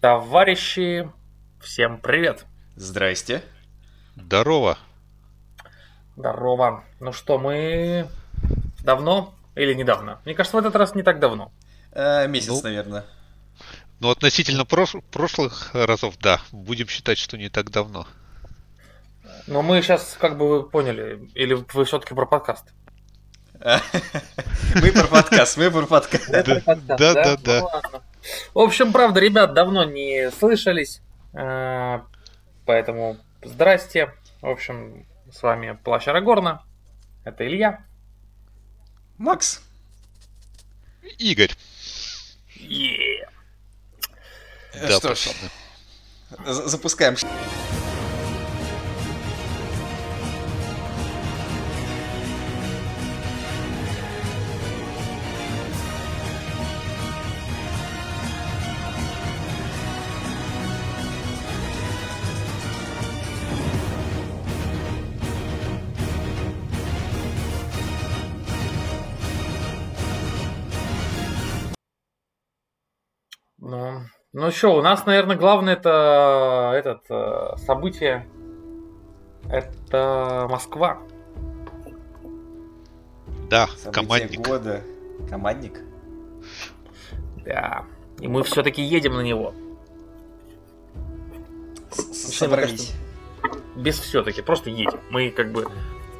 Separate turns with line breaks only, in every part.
Товарищи, всем привет.
Здрасте.
Здорово.
Здорово. Ну что, мы давно или недавно? Мне кажется, в этот раз не так давно.
Э, месяц, ну, наверное.
Ну, относительно прош- прошлых разов, да. Будем считать, что не так давно.
Но мы сейчас, как бы вы поняли, или вы все-таки про подкаст?
Мы про подкаст, мы про подкаст.
Да, да, да.
В общем, правда, ребят, давно не слышались, э, поэтому здрасте. В общем, с вами Плащ Арагорна. Это Илья.
Макс.
Игорь.
Yeah.
Да, Что ж, запускаем.
Ну что, у нас, наверное, главное это этот э, событие. Это Москва.
Да,
Событие
командник.
года. Командник.
Да. И мы все-таки едем на него.
Собрались.
Без все-таки, просто едем. Мы как бы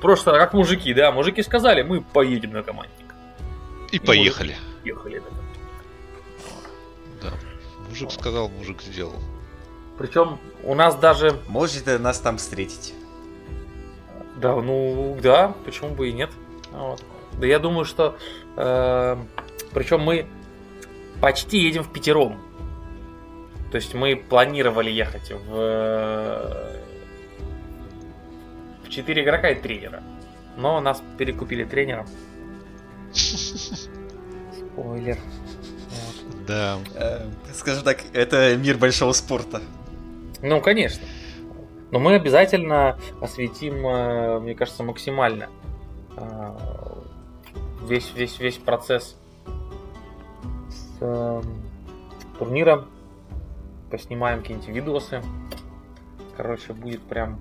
просто как мужики, да, мужики сказали, мы поедем на командник.
И, И поехали.
Ехали, да.
Мужик сказал, мужик сделал.
Причем у нас даже...
Можете нас там встретить.
Да, ну да, почему бы и нет. Вот. Да я думаю, что... Э, причем мы почти едем в пятером. То есть мы планировали ехать в... В 4 игрока и тренера. Но нас перекупили тренером. Спойлер.
Да.
Э, скажем так, это мир большого спорта.
Ну, конечно. Но мы обязательно осветим, э, мне кажется, максимально э, весь, весь, весь процесс с э, турнира. Поснимаем какие-нибудь видосы. Короче, будет прям...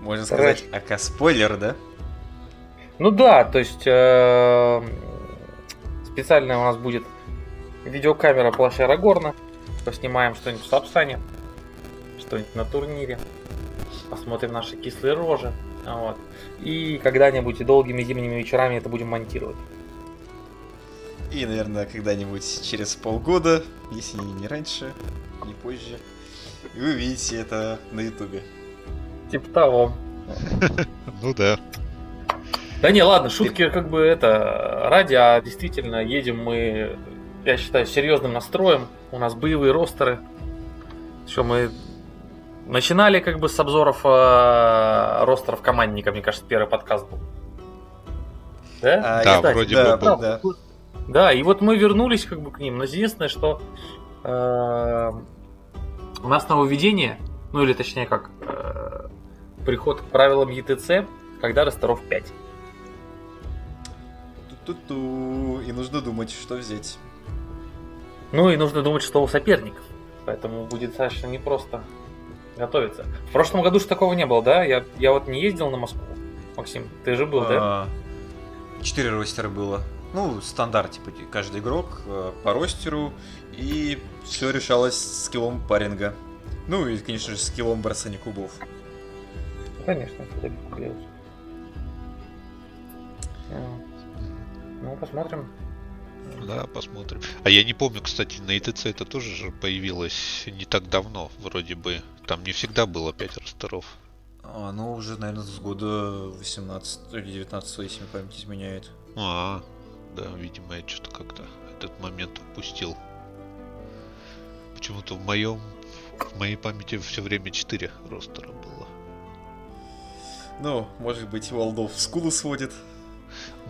Можно сказать, ака спойлер, да?
Ну да, то есть Специально у нас будет видеокамера плаща Арагорна. Поснимаем что-нибудь в Сапсане, что-нибудь на турнире. Посмотрим наши кислые рожи. Вот. И когда-нибудь долгими зимними вечерами это будем монтировать.
И, наверное, когда-нибудь через полгода, если не раньше, не позже, вы увидите это на ютубе.
Типа того.
Ну да.
Да не, ладно, шутки как бы это ради, а действительно едем мы, я считаю, серьезным настроем. У нас боевые ростеры. Что мы начинали как бы с обзоров э, ростеров командника, мне кажется, первый подкаст был.
Да? А, да, кстати, вроде да, бы был.
Да. да, и вот мы вернулись как бы к ним. Но единственное, что э, у нас нововведение, ну или точнее как, э, приход к правилам ETC, когда ростеров 5.
Ту-ту. И нужно думать, что взять.
Ну и нужно думать, что у соперников. Поэтому будет достаточно непросто готовиться. В прошлом году же такого не было, да? Я, я вот не ездил на Москву. Максим, ты же был, да?
А, четыре ростера было. Ну, стандарт, типа, каждый игрок э, по ростеру. И все решалось скиллом паринга. Ну и, конечно же, скиллом бросания кубов.
Конечно, это легко Ну, посмотрим.
Да, посмотрим. А я не помню, кстати, на ИТЦ это тоже же появилось не так давно, вроде бы. Там не всегда было 5 ростеров.
А, ну, уже, наверное, с года 18 или 19, если память изменяет.
А, да, видимо, я что-то как-то этот момент упустил. Почему-то в моем в моей памяти все время 4 ростера было.
Ну, может быть, Волдов в скулу сводит.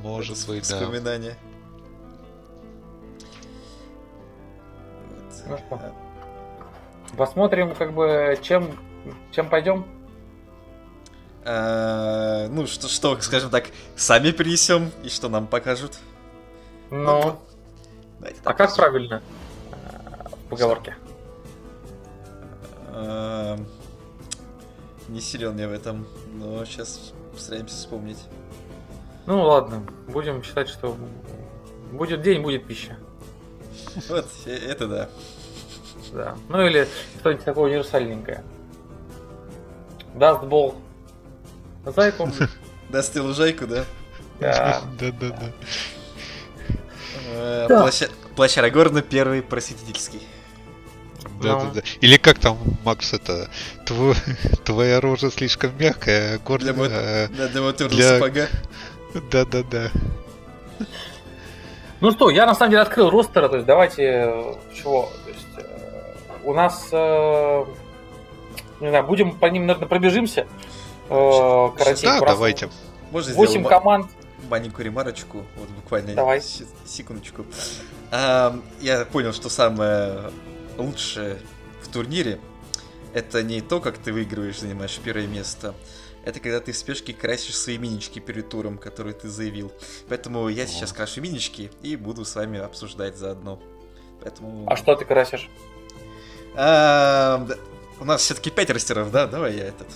Может
Это
быть,
воспоминания.
да. Вот. Посмотрим, как бы, чем, чем пойдем.
А, ну, что, что, скажем так, сами принесем и что нам покажут.
Ну, ну а как правильно? поговорке?
Эм, Не силен я в этом, но сейчас постараемся вспомнить.
Ну ладно, будем считать, что будет день, будет пища.
Вот, э, это да.
Да. Ну или что-нибудь такое универсальненькое. Даст Бог зайку.
Даст лужайку, да?
Да.
Да-да-да.
Э,
Да.
Плащ плащ Арагорна первый просветительский.
Да-да-да. Или как там, Макс, это тво- твоя рожа слишком мягкая, а
Для,
горло.
мо-
э,
да, для моторного
для-
сапога.
Да-да-да.
Ну что, я на самом деле открыл ростера, то есть давайте э, чего, то есть э, у нас, э, не знаю, будем по ним, наверное, пробежимся. Э, коротенько,
Да,
раз-
давайте.
Можно
Восемь
сделать
команд.
маленькую ремарочку? Вот буквально
Давай.
се- секундочку. Ам, я понял, что самое лучшее в турнире это не то, как ты выигрываешь, занимаешь первое место. Это когда ты в спешке красишь свои минички перед туром, которые ты заявил. Поэтому я сейчас крашу минички и буду с вами обсуждать заодно. Поэтому...
А что ты красишь?
Да, У нас все-таки пять растеров, да? Давай я этот...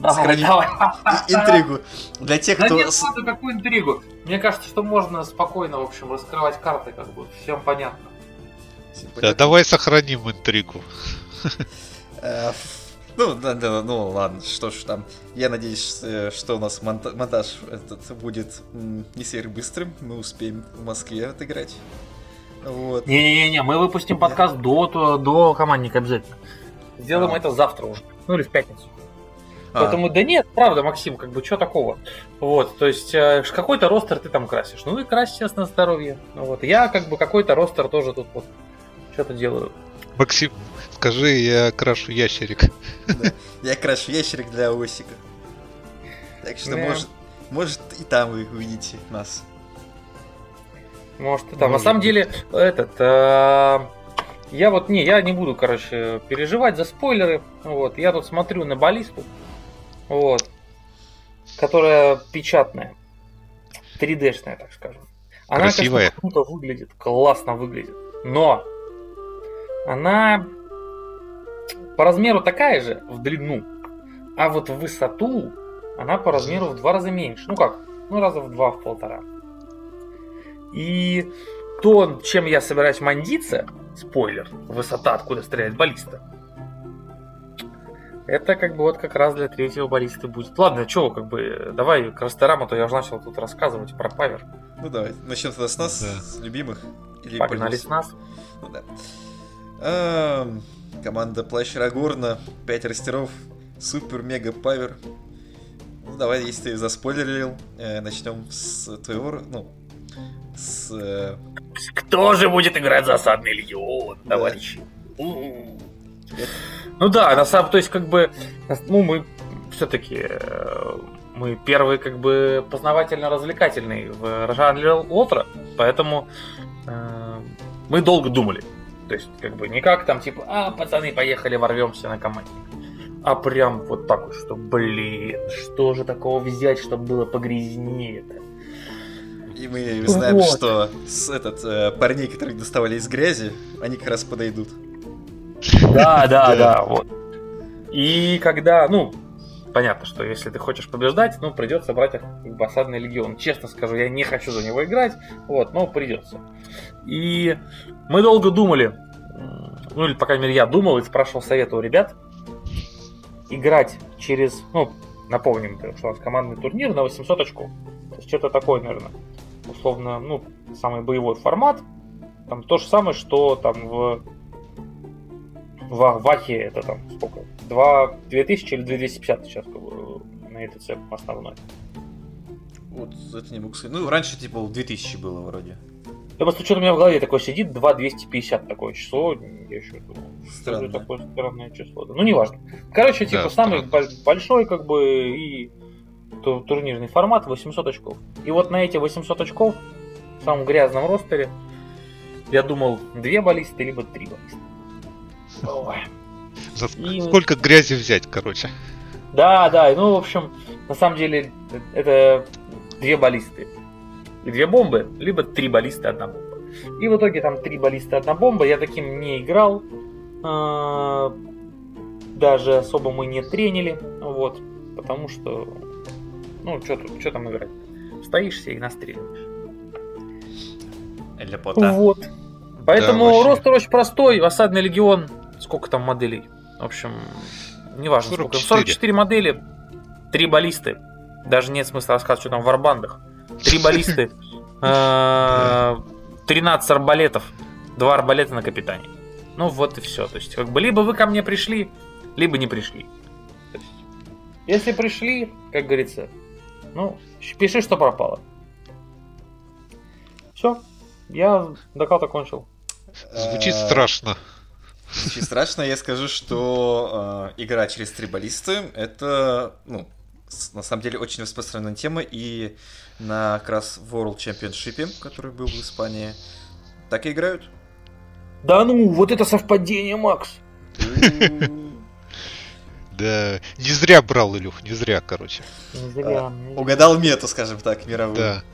Давай,
Интригу. Для тех,
Да
кто...
нет,
с-
ладно, какую интригу. Мне кажется, что можно спокойно, в общем, раскрывать карты, как бы, всем понятно.
Да, давай сохраним интригу.
Ну, да, да, ну ладно, что ж там. Я надеюсь, э, что у нас монта- монтаж этот будет не сверхбыстрым. Мы успеем в Москве отыграть. Вот.
Не-не-не, мы выпустим подкаст до, до, до командника обязательно. Сделаем
А.
это завтра уже. Ну или в пятницу.
А,
Поэтому, да нет, правда, Максим, как бы, что такого? Вот, то есть, э, какой-то ростер ты там красишь. Ну и крась сейчас на здоровье. Ну Вот, я, как бы, какой-то ростер тоже тут вот что-то делаю.
Максим, скажи, я крашу ящерик.
да. Я крашу ящерик для Осика. Так что,
Да.
может, может и там вы увидите нас.
Может, и там. На самом деле, этот. э, Я вот не, я не буду, короче, переживать за спойлеры. Вот, я тут смотрю на баллисту, вот, которая печатная, 3D-шная, так скажем. Она,
Красивая.
конечно, круто выглядит, классно выглядит, но она по размеру такая же в длину, а вот в высоту она по размеру в два раза меньше. Ну как? Ну раза в два, в полтора. И то, чем я собираюсь мандиться, спойлер, высота, откуда стреляет баллиста, это как бы вот как раз для третьего баллисты будет. Ладно, что, как бы, давай к растерам, а то я уже начал тут рассказывать про павер.
Ну давай, начнем тогда с нас,
Да.
с любимых. Или
Погнали с нас.
Ну да. Команда Плащ Рагорна, 5 растеров, супер мега павер. Ну давай, если ты заспойлерил, э, начнем с твоего, ну, с... э,
Кто же будет играть засадный легион,
Да.
товарищи? Ну да, на самом то есть как бы, ну мы все-таки мы первый как бы познавательно-развлекательный в жанре Лотра, поэтому э, мы долго думали. То есть как бы не как там типа, а пацаны, поехали ворвемся на команде. А прям вот так вот, что, блин, что же такого взять, чтобы было погрязнее-то?
И мы знаем,
Вот.
что с этот, э, парней, которых доставали из грязи, они как раз подойдут.
Да, да,
Да.
да, вот. И когда, ну, понятно, что если ты хочешь побеждать, ну, придется брать как бы осадный легион. Честно скажу, я не хочу за него играть, вот, но придется. И мы долго думали, ну, или, по крайней мере, я думал и спрашивал совета у ребят, играть через, ну, напомним, что у нас командный турнир на 800 очков. То есть что-то такое, наверное, условно, ну, самый боевой формат. Там то же самое, что там в в Вахе это там сколько? 2, 2000 или 2250 сейчас как бы, на ЭТЦ основной.
Вот, это не могу сказать. Ну, раньше, типа, 2000 было вроде.
Я просто что-то у меня в голове такое сидит, 2,250 такое число. Я еще думал, что же
Странно.
такое странное число. Да, ну, неважно. Короче, типа,
Да,
самый
странно.
бо- большой, как бы, и ту- турнирный формат 800 очков. И вот на эти 800 очков в самом грязном ростере я думал, две баллисты, либо три баллисты.
За
И-
сколько грязи взять, короче?
Да, да, ну, в общем, на самом деле, это две баллисты. И две бомбы, либо три баллисты, одна бомба. И в итоге там три баллисты, одна бомба. Я таким не играл. А, даже особо мы не тренили. Вот. Потому что... Ну, что тут, что там играть? Стоишься и настреливаешь.
Для пота.
Вот. Поэтому
вообще.
ростер очень простой. Осадный легион. Сколько там моделей? В общем, неважно
44.
сколько. 44 модели. Три баллисты. Даже нет смысла рассказывать, что там в варбандах. Три баллисты. э, 13 арбалетов. Два арбалета на капитане. Ну вот и все. То есть, как бы, либо вы ко мне пришли, либо не пришли. Если пришли, как говорится, ну, пиши, что пропало. Все. Я докат окончил.
Звучит
Э,
страшно.
Звучит страшно. Я скажу, что э, игра через три баллисты это, ну, на самом деле очень распространенная тема. И на как раз World Championship, который был в Испании, так и играют.
Да ну, вот это совпадение, Макс.
Да, не зря брал, Илюх, не зря, короче.
Не зря.
Угадал мету, скажем так, мировую.
Да.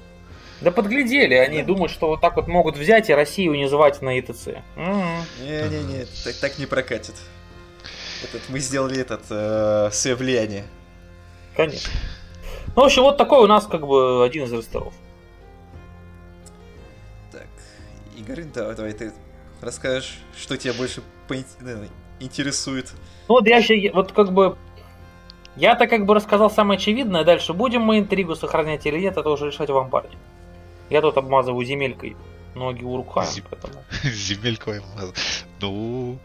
Да подглядели, они думают, что вот так вот могут взять и Россию не звать на ИТЦ. М.
Не-не-не, так, так не прокатит. Этот, мы сделали этот, э, свое влияние.
Конечно. Ну, в общем, вот такой у нас как бы один из ростеров.
Так, Игорь, да, давай ты расскажешь, что тебя больше ну, интересует.
Ну вот я еще, вот как бы... Я-то как бы рассказал самое очевидное, дальше будем мы интригу сохранять или нет, это уже решать вам, парни. Я тут обмазываю земелькой ноги у руками,
Зем-
поэтому...
Земельку. Ну,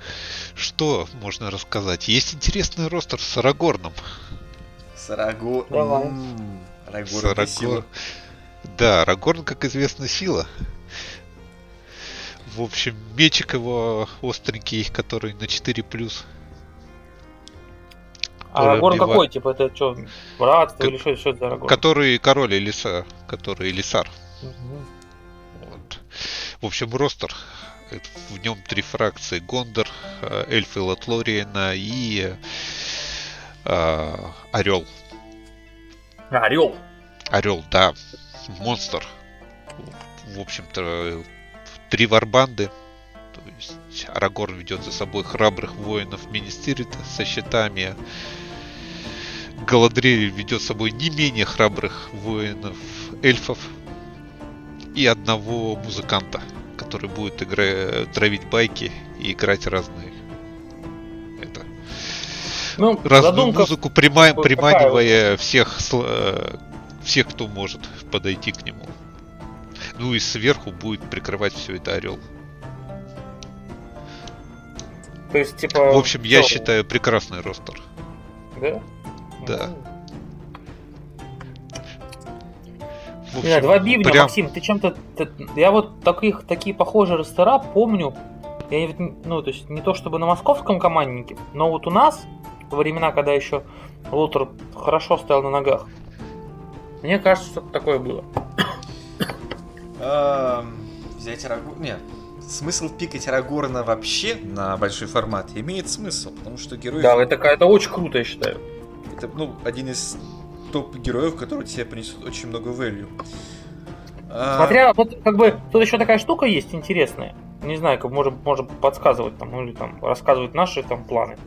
что можно рассказать? Есть интересный ростер с Арагорном.
Сарагор... Это сила.
Да, Арагорн, как известно, сила. В общем, мечик его остренький, который на 4 плюс.
А Арагорн какой, типа, это что, братство
Как-
или что, что это за Арагорн?
Который король Элиса, который Элисар. Вот. В общем, ростер. В нем три фракции. Гондор, э, эльфы Лотлориена и э, Орел.
Орел.
Орел, да. Монстр. В общем-то, три варбанды. То есть Арагорн ведет за собой храбрых воинов Министирита со щитами. Галадриэль ведет с собой не менее храбрых воинов эльфов. И одного музыканта, который будет игра... травить байки и играть разные это,
Ну,
разную
задумка
музыку, прима- приманивая всех, э, всех, кто может подойти к нему. Ну и сверху будет прикрывать все это орел.
То есть, типа...
В общем, я считаю прекрасный ростер.
Да?
Да. Общем,
знаю, два бивня,
прям-
Максим, ты чем-то... ты- Я вот таких, такие похожие ростера помню. Я, ну, то есть не то чтобы на московском команднике, но вот у нас, во времена, когда еще Лутер хорошо стоял на ногах, мне кажется, что такое было.
Ам, Взять Арагорна... Нет, смысл пикать Арагорна вообще на большой формат имеет смысл, потому что герой...
Да, это, это очень круто, я считаю.
Это, ну, один из топ-героев, который тебе принесет очень много value. А,
Смотря, вот как бы, тут еще такая штука есть интересная. Не знаю, как можем, можем подсказывать там, ну, или там рассказывать наши там планы.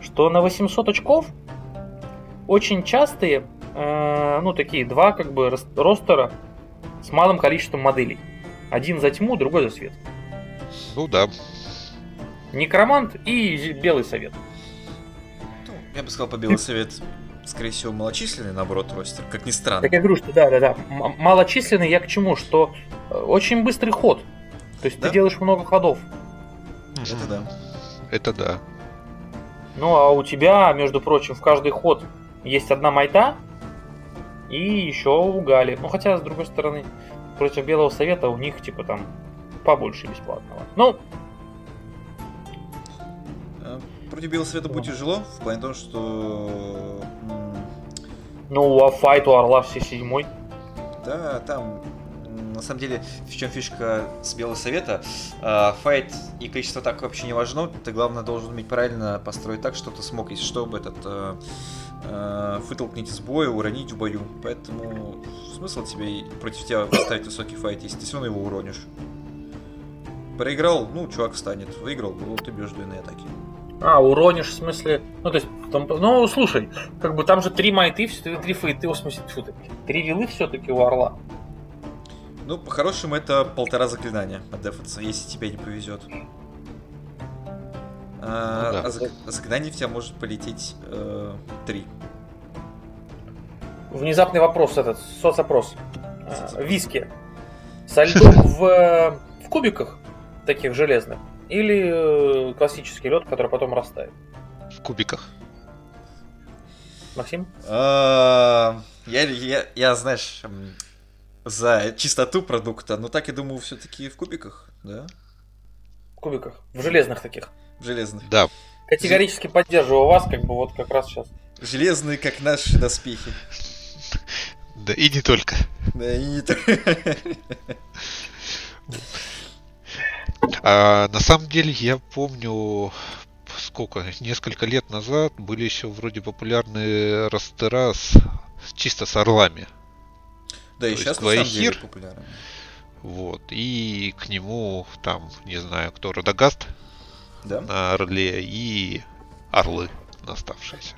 Что на 800 очков очень частые, э, ну, такие два как бы рос- ростера с малым количеством моделей. Один за тьму, другой за свет.
Ну да.
Некромант и белый совет.
ну, я бы сказал, по Белый Совет, скорее всего, малочисленный, наоборот, ростер, как ни странно.
Так я говорю, что да, да, да. М- малочисленный я к чему? Что э, очень быстрый ход. То есть
Да.
ты делаешь много ходов.
Это да.
Это да.
Ну, а у тебя, между прочим, в каждый ход есть одна майта и еще у Гали. Ну, хотя, с другой стороны, против Белого Совета у них, типа, там, побольше бесплатного. Ну,
Против Белого Совета будет тяжело, в плане того, что...
ну, а файт у Орла все седьмой.
Да, там на самом деле, в чем фишка с Белого Совета, э, файт и количество так вообще не важно, ты, главное, должен уметь правильно построить так, что ты смог, если чтобы этот э, э, вытолкнуть из боя, уронить в бою. Поэтому смысл тебе против тебя поставить высокий файт, если ты все равно его уронишь. Проиграл, ну, чувак встанет. Выиграл, ну, ты бьешь двойные атаки.
А, уронишь, в смысле... Ну, то есть, там, ну, слушай, как бы там же три майты, три фейты, в смысле, фу, три вилы все-таки у Орла.
Ну, по-хорошему, это полтора заклинания от дефаться, если тебе не повезет. А, ну, да. а зак... заклинаний в тебя может полететь э, три.
Внезапный вопрос этот, соцопрос. А, виски. Со льдом в, э, в кубиках таких железных или э, классический лед, который потом растает?
В кубиках.
Максим?
А, я, я, я, знаешь, за чистоту продукта, но так я думаю, все-таки в кубиках, да?
В кубиках. В железных таких.
В железных.
Да.
Категорически поддерживаю вас, как бы вот как раз сейчас.
Железные, как наши доспехи.
Да и не только.
Да и не только.
А, на самом деле я помню, сколько, несколько лет назад были еще вроде популярные растера с, чисто с орлами.
Да, То и сейчас на самом деле популярны.
Вот, и к нему там, не знаю, кто, Радагаст
да?
на Орле и Орлы оставшиеся.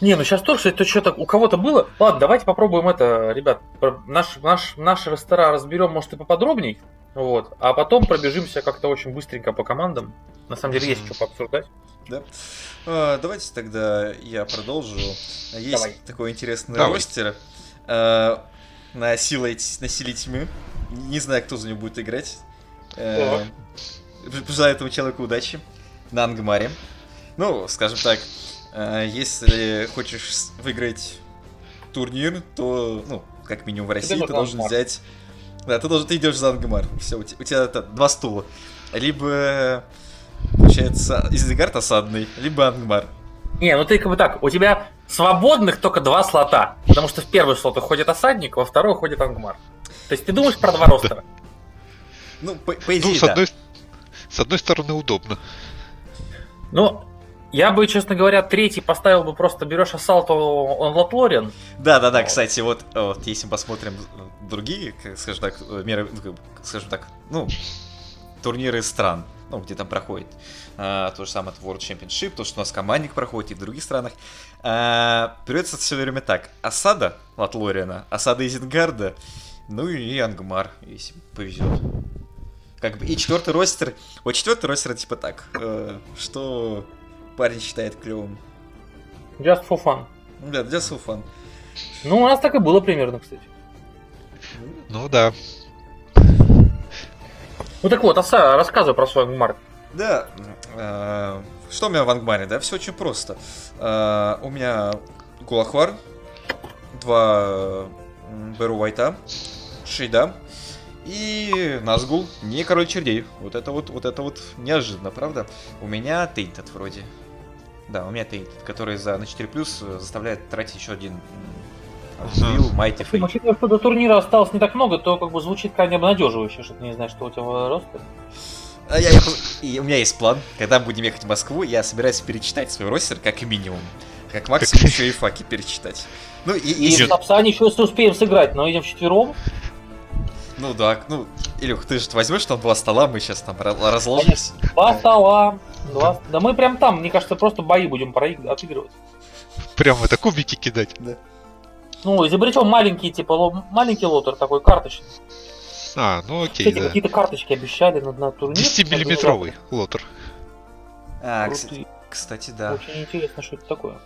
Не, ну сейчас тоже это что-то у кого-то было. Ладно, давайте попробуем это, ребят. Наш, наш, наш рестора разберем, может, и поподробней. Вот. А потом пробежимся как-то очень быстренько по командам. На самом деле есть что пообсуждать.
Да. А, давайте тогда я продолжу. Есть Давай. такой интересный
Давай.
ростер а, на, силой, на силе тьмы. Не знаю, кто за него будет играть. А, Пожелаю этому человеку удачи на Ангмаре. Ну, скажем так, а, если хочешь выиграть турнир, то, ну, как минимум в России, ты должен взять да, ты, должен, ты идешь за Ангмар. Все, у тебя, у тебя это, два стула. Либо, получается, Изигард осадный, либо Ангмар.
Не, ну ты как бы так, у тебя свободных только два слота. Потому что в первый слот уходит осадник, во второй уходит Ангмар. То есть ты думаешь про два ростера?
Ну, по, по идее,
ну, с, да. одной, с одной стороны, удобно.
Ну, я бы, честно говоря, третий поставил бы просто берешь ассалт он Латлориан.
Да, да, да, кстати, вот, вот если посмотрим другие, скажем так, меры, скажем так, ну, турниры стран, ну, где там проходит. А, то же самое это World Championship, то, что у нас командник проходит и в других странах. А, берется все время так. Осада Латлориана, осада Изенгарда, ну и Ангмар, если повезет. Как бы, и четвертый ростер. Вот четвертый ростер типа так, э, что парень считает клевым.
Just for fun.
Да, just for fun.
Ну, у нас так и было примерно, кстати.
Ну да.
Ну так вот, Аса, рассказывай про свой ангмар.
Да. Э, что у меня в ангмаре? Да, все очень просто. Э, у меня Гулахвар, два Беру Вайта, Шейда и Назгул, не король чердей. Вот это вот, вот это вот неожиданно, правда? У меня Тейнтед вроде. Да, у меня Тейнтед, который за на 4 плюс заставляет тратить еще один Вилл, Майти Фейт.
Учитывая, что до турнира осталось не так много, то как бы звучит крайне обнадеживающе, что ты не знаешь, что у тебя рост.
А я, и у меня есть план, когда будем ехать в Москву, я собираюсь перечитать свой ростер как минимум. Как максимум еще и факи перечитать.
Ну и... и... и Сапсани еще если успеем сыграть, но идем вчетвером.
Ну да, ну, Илюх, ты же возьмешь там два стола, мы сейчас там разложимся.
Два стола, два... Да мы прям там, мне кажется, просто бои будем отыгрывать.
Прям это кубики кидать.
Да.
Ну, изобретем маленький, типа, маленький лотер такой, карточный.
А, ну окей,
Кстати, да. какие-то карточки обещали на, на турнир.
10-миллиметровый лотер.
А, кстати, кстати, да.
Очень интересно, что это такое.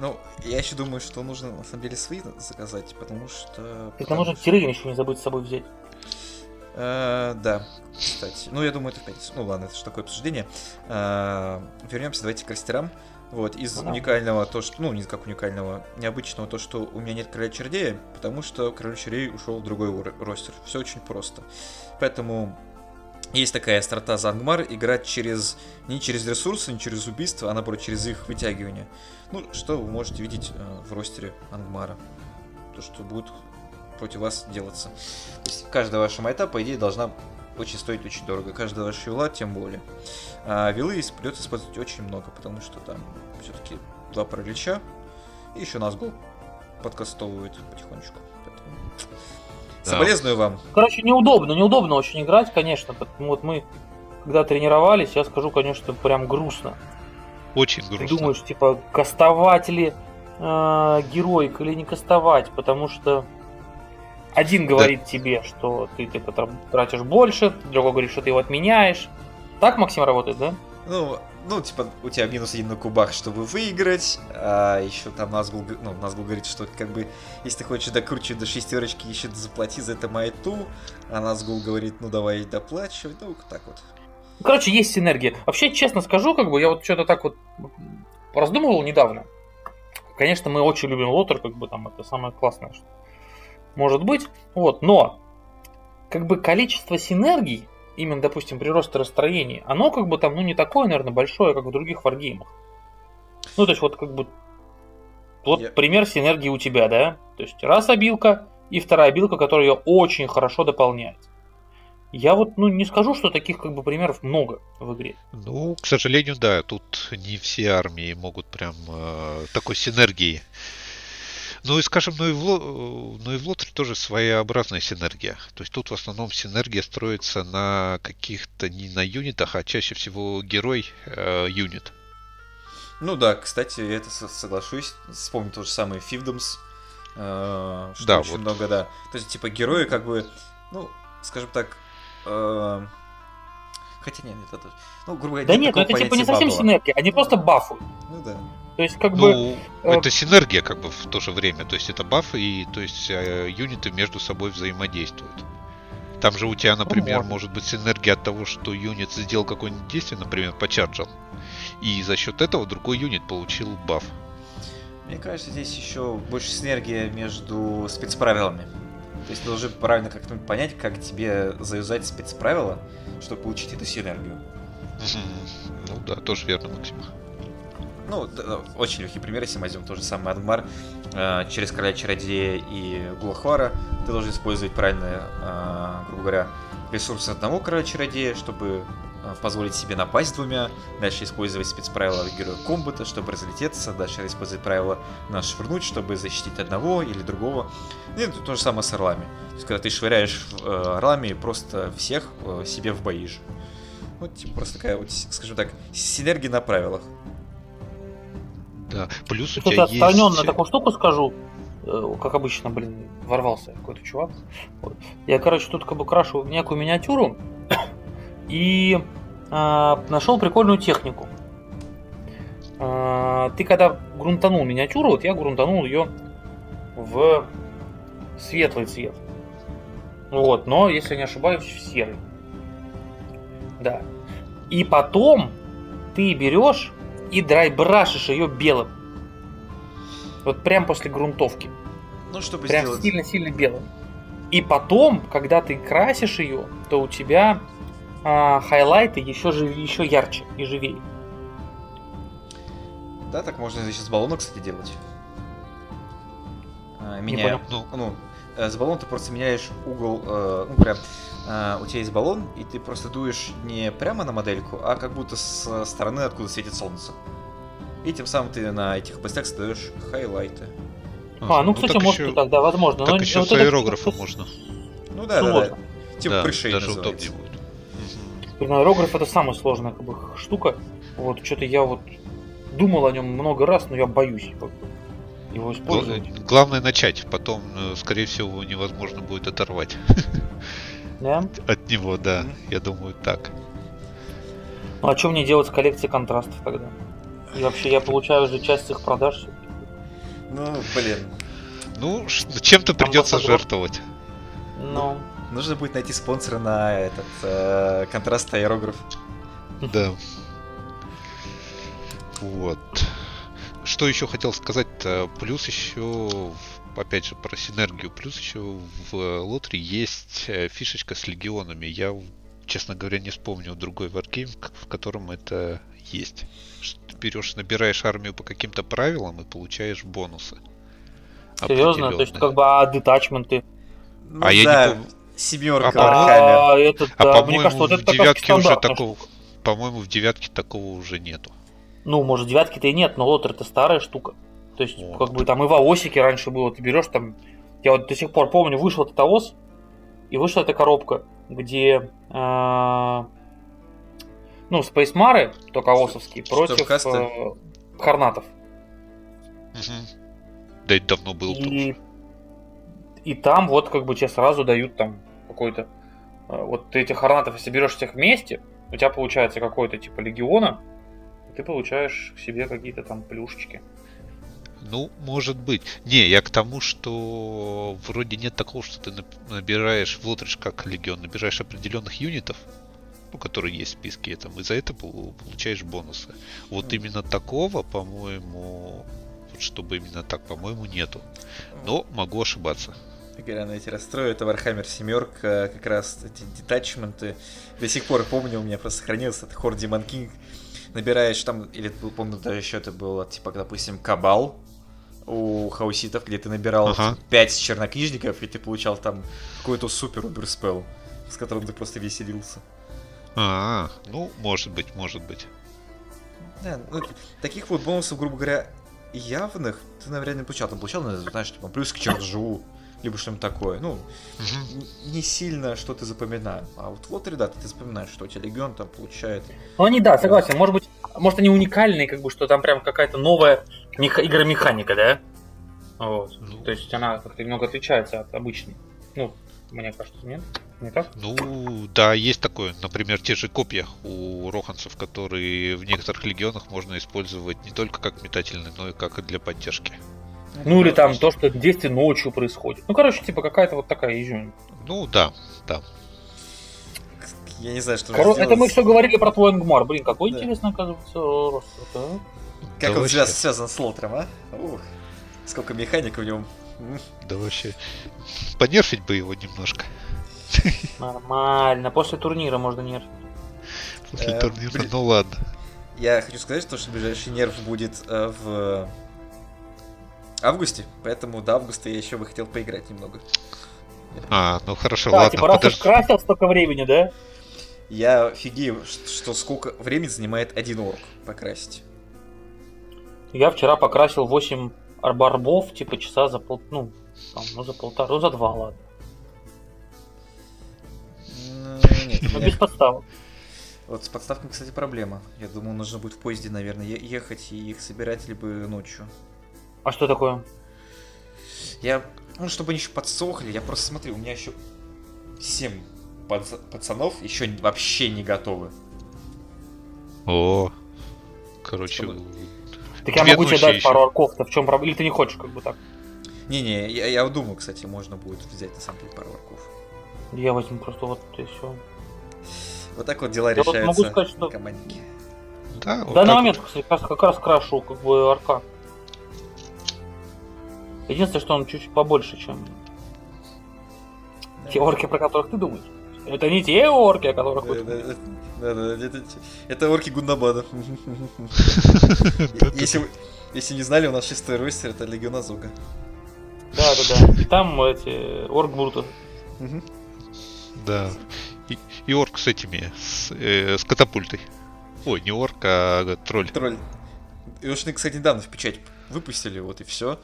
Ну, я еще думаю, что нужно на самом деле свои заказать, потому что...
Это нужно тиры еще не забыть с собой взять.
Uh, да, кстати. Ну, я думаю, это в пятницу. Ну, ладно, это же такое обсуждение. Uh, вернемся, давайте к растерам. Вот, из ну, уникального, то, что, ну, не как уникального, необычного, то, что у меня нет короля чердея, потому что король чердей ушел в другой ростер. Все очень просто. Поэтому есть такая страта за Ангмар, играть через, не через ресурсы, не через убийство, а наоборот, через их вытягивание. Ну, что вы можете видеть э, в ростере Ангмара. То, что будет против вас делаться. То есть каждая ваша майта, по идее, должна очень стоить очень дорого. Каждая ваша вила тем более. А вилы придется использовать очень много, потому что там все-таки два паралича и еще Назгул подкастовывает потихонечку. Поэтому...
Да.
Соболезную вам.
Короче, неудобно, неудобно очень играть, конечно. Потому вот мы, когда тренировались, я скажу, конечно, прям грустно.
Очень
Ты
грустно.
думаешь, типа, кастовать ли э, героик или не кастовать, потому что один говорит тебе, что ты типа там тратишь больше, другой говорит, что ты его отменяешь. Так Максим работает, да?
Ну, ну, типа, у тебя минус один на кубах, чтобы выиграть, а еще там Назгул, г- ну, Назгул говорит, что как бы, если ты хочешь докручивать до шестерочки, еще заплати за это майту, а Назгул говорит, ну, давай доплачивай, ну, так вот.
Короче, есть синергия. Вообще, честно скажу, как бы я вот что-то так вот раздумывал недавно. Конечно, мы очень любим лотер, как бы там это самое классное, что может быть. Вот, но как бы количество синергий, именно, допустим, при росте расстроений, оно как бы там, ну, не такое, наверное, большое, как в других варгеймах. Ну, то есть вот как бы вот
Я-
пример синергии у тебя, да? То есть раз обилка и вторая обилка, которая ее очень хорошо дополняет. Я вот, ну, не скажу, что таких как бы примеров много в игре.
Ну, к сожалению, да, тут не все армии могут прям э, такой синергии. Ну и скажем, ну и в, Ло- ну и в Лотре тоже своеобразная синергия. То есть тут в основном синергия строится на каких-то не на юнитах, а чаще всего герой э, юнит.
Ну да, кстати, я это со- соглашусь. Вспомню тот же самый Фивдомс. э, что
Да,
очень
вот.
много, да. То есть, типа, герои как бы, ну, скажем так, э, хотя нет, это тоже. Ну, грубо говоря,
Да нет, это типа не совсем
бабла.
синергия, они просто бафуют.
Ну да.
То есть как бы...
Ну,
э,
это синергия как бы в то же время. То есть это бафы и то есть э, юниты между собой взаимодействуют. Там же у тебя, например,
может.
может быть синергия от того, что юнит сделал какое-нибудь действие, например, почарджил. И за счет этого другой юнит получил баф.
Мне кажется, здесь еще больше синергия между спецправилами. То есть ты должен правильно как-то понять, как тебе заюзать спецправила, чтобы получить эту синергию.
Ну да, тоже верно, Максим.
Ну, д- очень легкий пример, если мы возьмем тот же самый Ангмар, э, через Короля Чародея и Гулахвара ты должен использовать правильно, э, грубо говоря, ресурсы одного Короля Чародея, чтобы э, позволить себе напасть двумя, дальше использовать спецправила Героя Комбата, чтобы разлететься, дальше использовать правила нас швырнуть, чтобы защитить одного или другого. И это то же самое с орлами. То есть, когда ты швыряешь э, орлами просто всех э, себе в бои же. Вот, типа, просто такая вот, скажем так, синергия на правилах.
Да. Плюс у
Кстати,
тебя
отстраненно
есть...
такую штуку скажу. Э, Как обычно, блин, ворвался какой-то чувак. Вот. Я, короче, тут как бы крашу некую миниатюру и а, нашел прикольную технику. А, ты когда грунтанул миниатюру, вот я грунтанул ее в светлый цвет. Вот, но, если не ошибаюсь, в серый. Да. И потом ты берешь и драйбрашишь ее белым. Вот прям после грунтовки.
Ну, чтобы
Прям
сделать...
сильно-сильно белым. И потом, когда ты красишь ее, то у тебя а, хайлайты еще, жив... еще ярче и живее.
Да, так можно здесь с баллона, кстати, делать. А, меняя-
Ну,
Ну, с баллона ты просто меняешь угол, э, ну, прям, э, у тебя есть баллон, и ты просто дуешь не прямо на модельку, а как будто с стороны, откуда светит солнце. И тем самым ты на этих областях создаешь хайлайты.
А, ну, кстати,
так
может
еще-
и так, да, возможно.
Так
но
еще
вот
с
это
аэрографа
что-то
можно.
Ну да, да, да.
Сложно.
Типа
да,
пришей
даже
называется.
удобнее будет.
Блин, аэрограф это самая сложная как бы, штука. Вот что-то я вот думал о нем много раз, но я боюсь его использовать.
Гла- Главное начать, потом, э, скорее всего, невозможно будет оторвать
Да?
от него, да. Я думаю, так.
Ну а что мне делать с коллекцией контрастов тогда? И вообще я получаю же часть их продаж.
Ну, блин.
Ну, чем-то придется жертвовать.
Ну,
Нужно будет найти спонсора на этот э, контраст аэрограф.
Да. Вот. Что еще хотел сказать? Плюс еще, опять же, про синергию. Плюс еще в Лотре есть э, фишечка с легионами. Я, честно говоря, не вспомню другой варгейм, в котором это есть. Ты берешь, набираешь армию по каким-то правилам и получаешь бонусы.
серьезно? То есть как бы а детачменты?
Ну
А я не
да,
помню.
семерка
А.
А, это,
А
да, мне
по-моему,
кажется, вот
в девятке уже такого. По-моему, в девятке такого уже нету.
Ну, может, девятки-то и нет, но лотер это старая штука. То есть,
Вот.
как бы там и в аосике раньше было, ты берешь там. Я вот до сих пор помню, вышел этот аос, и вышла эта коробка, где а, ну, спейсмары, только аосовские,
Что,
против э, хорнатов.
Мгм. Да это давно было
И,
тоже.
и там вот как бы тебе сразу дают там какой-то... э, Вот ты этих хорнатов, если берешь всех вместе, у тебя получается какой-то типа легиона, ты получаешь к себе какие-то там плюшечки.
Ну, может быть. Не, я к тому, что вроде нет такого, что ты набираешь в лотриш как легион, набираешь определенных юнитов, ну, которые есть в списке, там, и за это пол- получаешь бонусы. Вот
Мгм.
именно такого, по-моему, вот чтобы именно так, по-моему, нету. Но могу ошибаться.
Игоря, на эти расстрою, это Warhammer семерка, как раз эти детачменты. До сих пор помню, у меня просто сохранился этот Хор Демон Кинг. Набираешь там, или помню, даже еще это было, типа, допустим, Кабал у хауситов, где ты набирал
Ага.
5 чернокнижников, и ты получал там какой-то супер уберспел, с которым ты просто веселился.
А, ну, может быть, может быть.
Да, ну, таких вот бонусов, грубо говоря, явных ты, наверное, не получал. Ты получал, знаешь, типа, плюс к чертжу, либо что-нибудь такое. Ну, н- не сильно что ты запоминаешь. А вот вот, ребята, ты запоминаешь, что у тебя легион там получает.
Ну они, да, согласен. Может быть, может они уникальные, как бы, что там прям какая-то новая меха- игромеханика, да? Вот.
Ну.
То есть она как-то немного отличается от обычной. Ну, мне кажется, нет? Не так?
Ну, да, есть такое. Например, те же копья у роханцев, которые в некоторых легионах можно использовать не только как метательные, но и как и для поддержки.
Ну или там то, что действие ночью происходит. Ну, короче, типа какая-то вот такая изюминка.
Ну, да, да.
Я не знаю, что сделать.
Это мы все говорили про твой Ангмар. Блин, какой
Да.
интересный, оказывается, ростер, да?
Как
Да
он
вообще.
связ- связан с Лотром, а? Ух, сколько механик в нем.
Да вообще. Понерфить бы его немножко.
Нормально. После турнира можно нервить.
После
Э,
турнира. Ну ладно.
Я хочу сказать, что, что ближайший нерв будет э, в августе, поэтому до августа я еще бы хотел поиграть немного.
А, ну хорошо,
Да,
ладно.
типа раз уж
подожди.
красил столько времени, да?
Я офигею, что сколько времени занимает один орк покрасить.
Я вчера покрасил 8 арбарбов, типа часа за пол... Ну, там, ну за полтора, ну за два, ладно.
Ну, нет,
Ну, без подставок.
Вот с подставками, кстати, проблема. Я думаю, нужно будет в поезде, наверное, ехать и их собирать либо ночью.
А что такое?
Я, ну, чтобы они еще подсохли, я просто смотрю, у меня еще 7 пацанов еще вообще не готовы.
О, короче,
Чтобы-
Так я
Две
могу тебе дать
еще.
пару арков-то, в чем проблема? Или ты не хочешь, как бы так?
Не-не, я, я вот думаю, кстати, можно будет взять на самом деле пару орков.
Я возьму просто вот и все.
Вот так вот дела
Я вот
решаются
могу сказать, что-
на команднике.
да,
В
вот
данный
так
момент как раз, как раз крашу как бы арка. Единственное, что он чуть побольше, чем те орки, про которых ты думаешь. Это не те орки, о которых вы
Да,
думаете.
да, да, да, да, это, это орки Гундабада.
вот.
Если, если не знали, у нас шестой ростер, это Легион Азука.
Да, да, да. И там эти орк.
Мгм.
Да. И, и орк с этими, с, э, с катапультой. Ой, не орк, а тролль.
Тролль. И уж, кстати, недавно в печать выпустили, вот и все.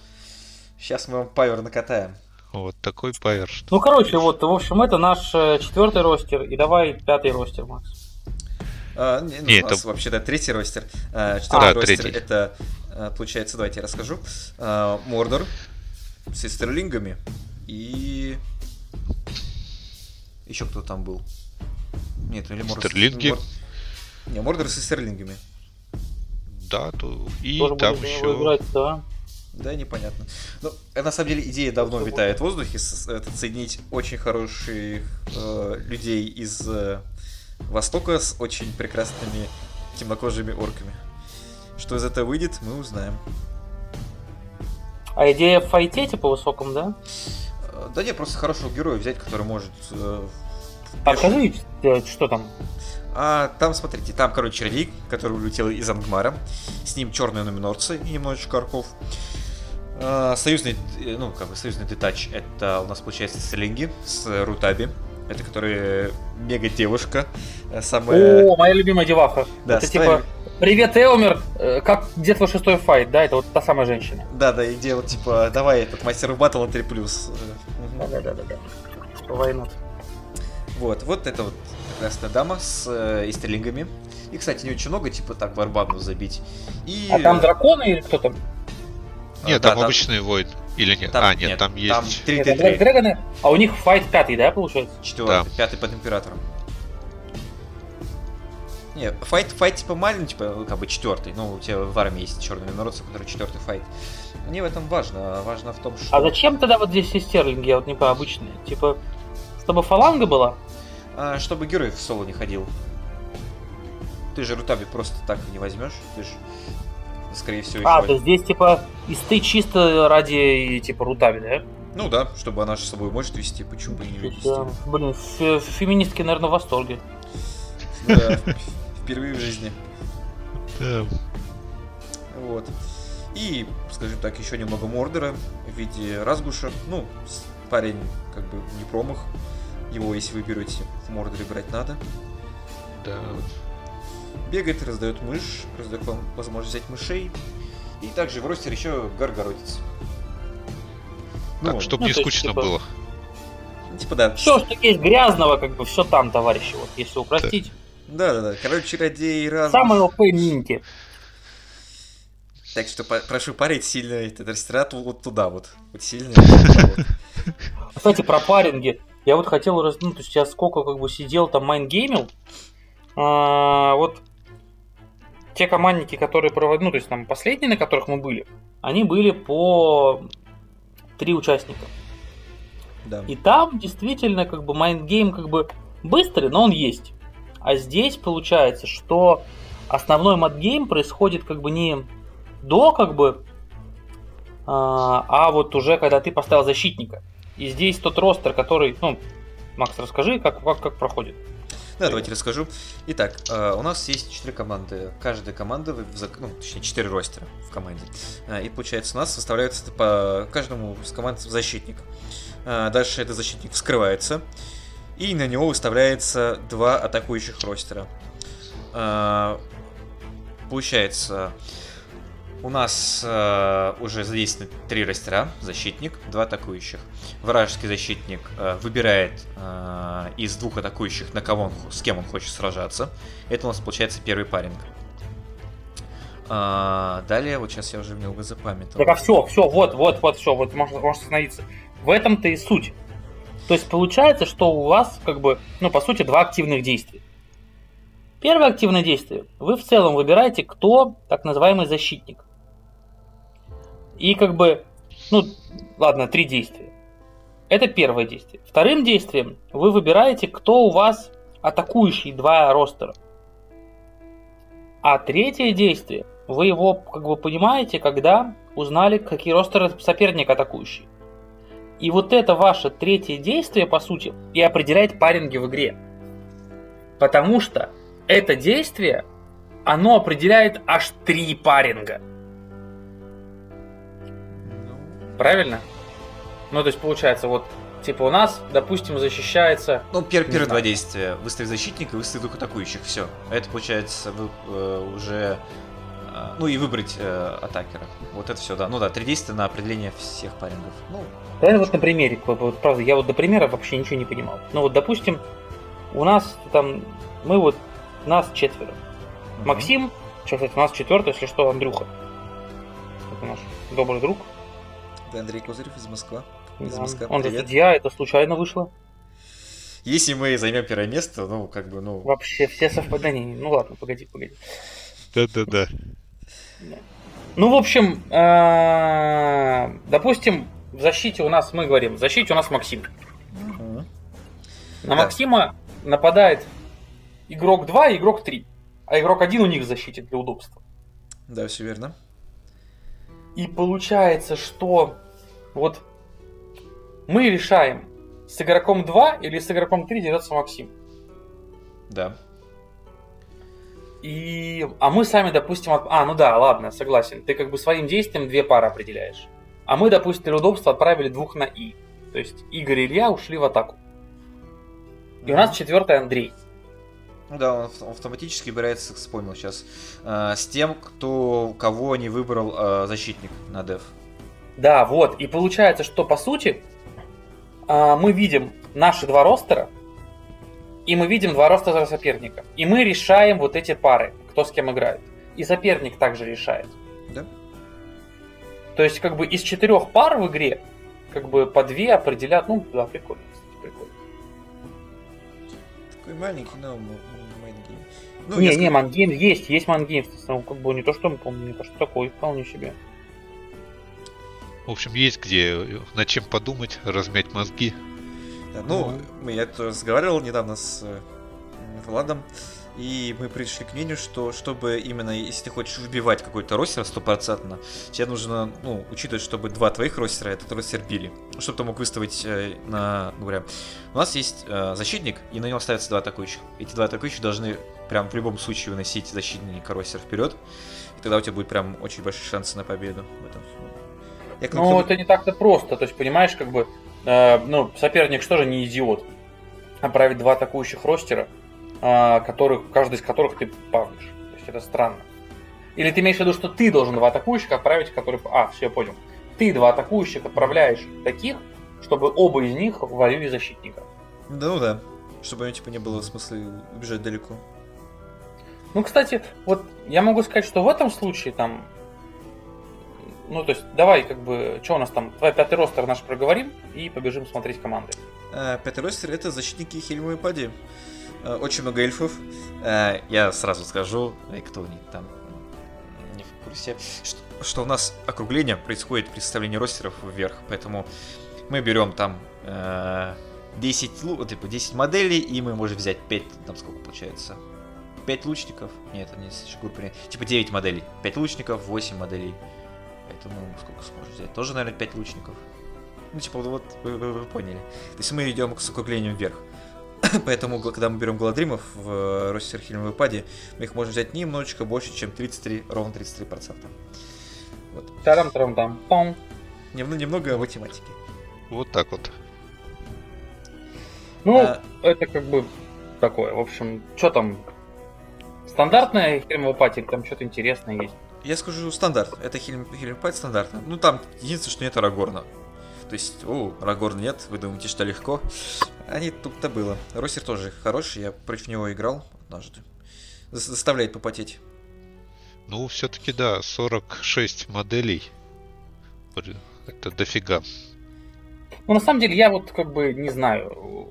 Сейчас мы вам павер накатаем.
Вот такой пайер, что...
Ну, короче, вот, в общем, это наш э, четвертый ростер. И давай пятый ростер, Макс.
А, не, ну,
Не,
у нас
это-
вообще, да, третий ростер. А, четвертый
А,
ростер
третий.
это, а, получается, давайте я расскажу. А, Мордор с эстерлингами и... Еще кто там был? Нет, или Мордор... с-
Стерлинги?
Мор- Не, Мордор с эстерлингами.
Да, то... И
Тоже
там еще...
играть, да.
Да, непонятно. Ну, э, на самом деле идея давно витает в воздухе, с- это соединить очень хороших э, людей из э, Востока с очень прекрасными темнокожими орками. Что из этого выйдет, мы узнаем.
А идея в файте, типа, высоком, да?
Э, Да не, просто хорошего героя взять, который может... э,
А скажи, э, что там?
А там, смотрите, там, короче, червяк, который улетел из Ангмара. С ним черные нуминорцы и немножечко орков. А, союзный, э, ну, как бы союзный детач, это у нас получается слинги с Рутаби. Это которые мега девушка. э, Самая...
О, моя любимая деваха.
Да,
это типа, привет, Элмер, э, как где твой шестой файт, да? Это вот та самая женщина.
Да, да, и делать типа, давай этот мастер батл на 3 плюс.
Да-да-да-да. Войнут.
Вот, вот это вот прекрасная дама с э, истрелингами. И, кстати, не очень много, типа так, барбану забить. И...
А там драконы или кто там?
Нет,
да,
там обычный воин. Или нет?
там-
а, нет,
нет,
там
там
есть...
три
Это
Т3.
драгоны, а у них файт пятый, да, получается?
Четвертый, пятый под императором. Не, файт, файт типа маленький, типа, как бы четвертый. Ну, у тебя в армии есть черный народцы, который четвертый файт. Не в этом важно, а важно в том, что...
А зачем тогда вот здесь есть стерлинги, я вот не понимаю, обычные? Типа, чтобы фаланга была?
А, чтобы герой в соло не ходил. Ты же Рутаби просто так не возьмешь, ты же, скорее всего,
А, то есть здесь типа исты чисто ради типа рутаби, да?
Ну да, чтобы она же с собой может вести, почему бы не вести.
Да. Блин, фе- феминистки, наверное, в восторге.
Да, впервые в жизни.
Да.
Вот. И, скажем так, еще немного мордера в виде разгуша. Ну, парень как бы не промах. Его, если вы берете в мордере, брать надо.
Да.
Бегает, раздает мышь, раздает вам возможность взять мышей. И также в ростер еще гаргородец.
Так,
Ну,
чтобы
ну,
не скучно
типа-
было.
ну, типа да.
Все, что есть грязного, как бы все там, товарищи, вот, если упростить.
Да, да, да. Король чародей разгуш.
Самые ОП минки.
Так что по- прошу парить сильно этот ресторан вот туда вот. Вот сильно.
Кстати, про паринги. Я вот хотел раз, ну, то есть я сколько как бы сидел там майнгеймил. А, вот те командники, которые проводили, ну, то есть там последние, на которых мы были, они были по три участника.
Да.
И там действительно как бы mind game как бы быстрый, но он есть. А здесь получается, что основной mind game происходит как бы не до как бы, а, а вот уже когда ты поставил защитника. И здесь тот roster, который, ну, Макс, расскажи, как, как, как проходит.
Да, давайте расскажу. Итак, э, у нас есть четыре команды. Каждая команда, ну, точнее, четыре ростера в команде. Э, И получается, у нас составляется по каждому из команд защитник. Э, Дальше этот защитник вскрывается. И на него выставляется два атакующих ростера. Получается, у нас э, уже задействованы три ростера, защитник, два атакующих. Вражеский защитник э, выбирает э, из двух атакующих, на кого он, с кем он хочет сражаться. Это у нас получается первый паринг. А, далее, вот сейчас я уже немного запамятовал.
Так а все, все, вот, вот, вот, все, вот можно, можно остановиться. В этом-то и суть. То есть получается, что у вас, как бы, ну, по сути, два активных действия. Первое активное действие. Вы в целом выбираете, кто так называемый защитник. И как бы, ну, ладно, три действия. Это первое действие. Вторым действием вы выбираете, кто у вас атакующий два ростера. А третье действие, вы его как бы понимаете, когда узнали, какие ростеры соперник атакующий. И вот это ваше третье действие, по сути, и определяет паринги в игре. Потому что это действие, оно определяет аж три паринга. Правильно? Ну, то есть, получается, вот, типа, у нас, допустим, защищается...
Ну, пер- первые два действия. Выставить защитника и выставить двух атакующих. Все. Это получается вы э, уже... э, ну и выбрать э, атакера. Вот это все, да. Ну да, три действия на определение всех парингов. Ну,
Давай вот на примере, вот, правда, я вот до примера вообще ничего не понимал. Ну вот, допустим, у нас там, мы вот, нас четверо.
мгм.
Максим, что, кстати, у нас четвертый, если что, Андрюха. Это наш добрый друг.
Это Андрей Козырев из Москвы. Из
Да.
Москвы.
Он же
Привет.
судья, это случайно вышло.
Если мы займем первое место, ну, как бы, ну...
Вообще все совпадения. Ну ладно, погоди, погоди.
Да-да-да.
Ну, в общем, э, допустим, в защите у нас, мы говорим, в защите у нас Максим. На. Максима нападает игрок 2 и игрок 3. А игрок 1 у них в защите для удобства.
Да, все верно.
И получается, что вот мы решаем, с игроком 2 или с игроком 3 дерется Максим.
Да.
И... А мы сами, допустим... от- А, ну да, ладно, согласен. Ты как бы своим действием две пары определяешь. а мы, допустим, для удобства отправили двух на И. То есть Игорь и Илья ушли в атаку. И у нас четвертый Андрей.
Ну да, он автоматически выбирается, вспомнил сейчас, э, с тем, кто кого не выбрал э, защитник на деф.
Да, вот. И получается, что по сути э, мы видим наши два ростера, и мы видим два ростера соперника. И мы решаем вот эти пары, кто с кем играет. И соперник также решает.
Да.
То есть, как бы из четырех пар в игре, как бы по две определят. Ну, да, прикольно, кстати, прикольно.
Такой маленький, но mind game. Ну,
не, не,
скажу-
mind game есть, есть mind game. Как бы не то, что мы помним, не то, что такой, вполне себе.
В общем, есть где э, над чем подумать, размять мозги.
Да, ну, мы, я разговаривал недавно с э, Владом, и мы пришли к мнению, что чтобы именно, если ты хочешь выбивать какой-то roster стопроцентно, тебе нужно, ну, учитывать, чтобы два твоих ростера этот ростер били. Чтобы ты мог выставить э, на, ну, говоря, у нас есть э, защитник, и на него ставятся два атакующих. Эти два атакующих должны прям в любом случае выносить защитника ростер вперед, и тогда у тебя будет прям очень большие шансы на победу в этом. Я как-
Ну, это не так-то просто. То есть, понимаешь, как бы, э, ну, соперник что же не идиот. Отправить два атакующих ростера, э, которых, каждый из которых ты павнишь. То есть, это странно. Или ты имеешь в виду, что ты должен два атакующих отправить, которые... А, все, я понял. Ты два атакующих отправляешь таких, чтобы оба из них валили защитника.
Да, ну да. Чтобы типа, не было смысла убежать далеко.
Ну, кстати, вот я могу сказать, что в этом случае там... Ну, то есть, давай, как бы, что у нас там? Давай пятый ростер наш проговорим и побежим смотреть команды.
А, Пятый ростер это защитники Хельма и Пади. А, Очень много эльфов. А, Я сразу скажу, кто не там не в курсе, что, что у нас округление происходит при составлении ростеров вверх, поэтому мы берем там э, 10, лу- типа 10 моделей, и мы можем взять 5, там сколько получается? 5 лучников? Нет, это не шкур Типа 9 моделей. 5 лучников, 8 моделей. Поэтому сколько сможешь взять? Тоже, наверное, 5 лучников. Ну, типа, вот вы, вы- вы поняли. То есть мы идем с округлением вверх. Поэтому, когда мы берем гладримов в э, ростер Хильмовой паде, мы их можем взять немножечко больше, чем 33, ровно 33%. Вот.
тарам тарам там пом
Нем- немного математики.
Вот так вот.
Ну,
А,
это как бы такое. В общем, что там? Стандартная хермопатия, там что-то интересное есть.
Я скажу стандарт. Это Хильмовой паде стандартно. Ну, там единственное, что нет Арагорна. То есть, о, Арагорна нет, вы думаете, что легко. А нет, тут-то было. Ростер тоже хороший, я против него играл однажды. За- Заставляет попотеть.
Ну, все-таки да, 46 моделей. Блин, Это дофига.
Ну, на самом деле, я вот как бы не знаю.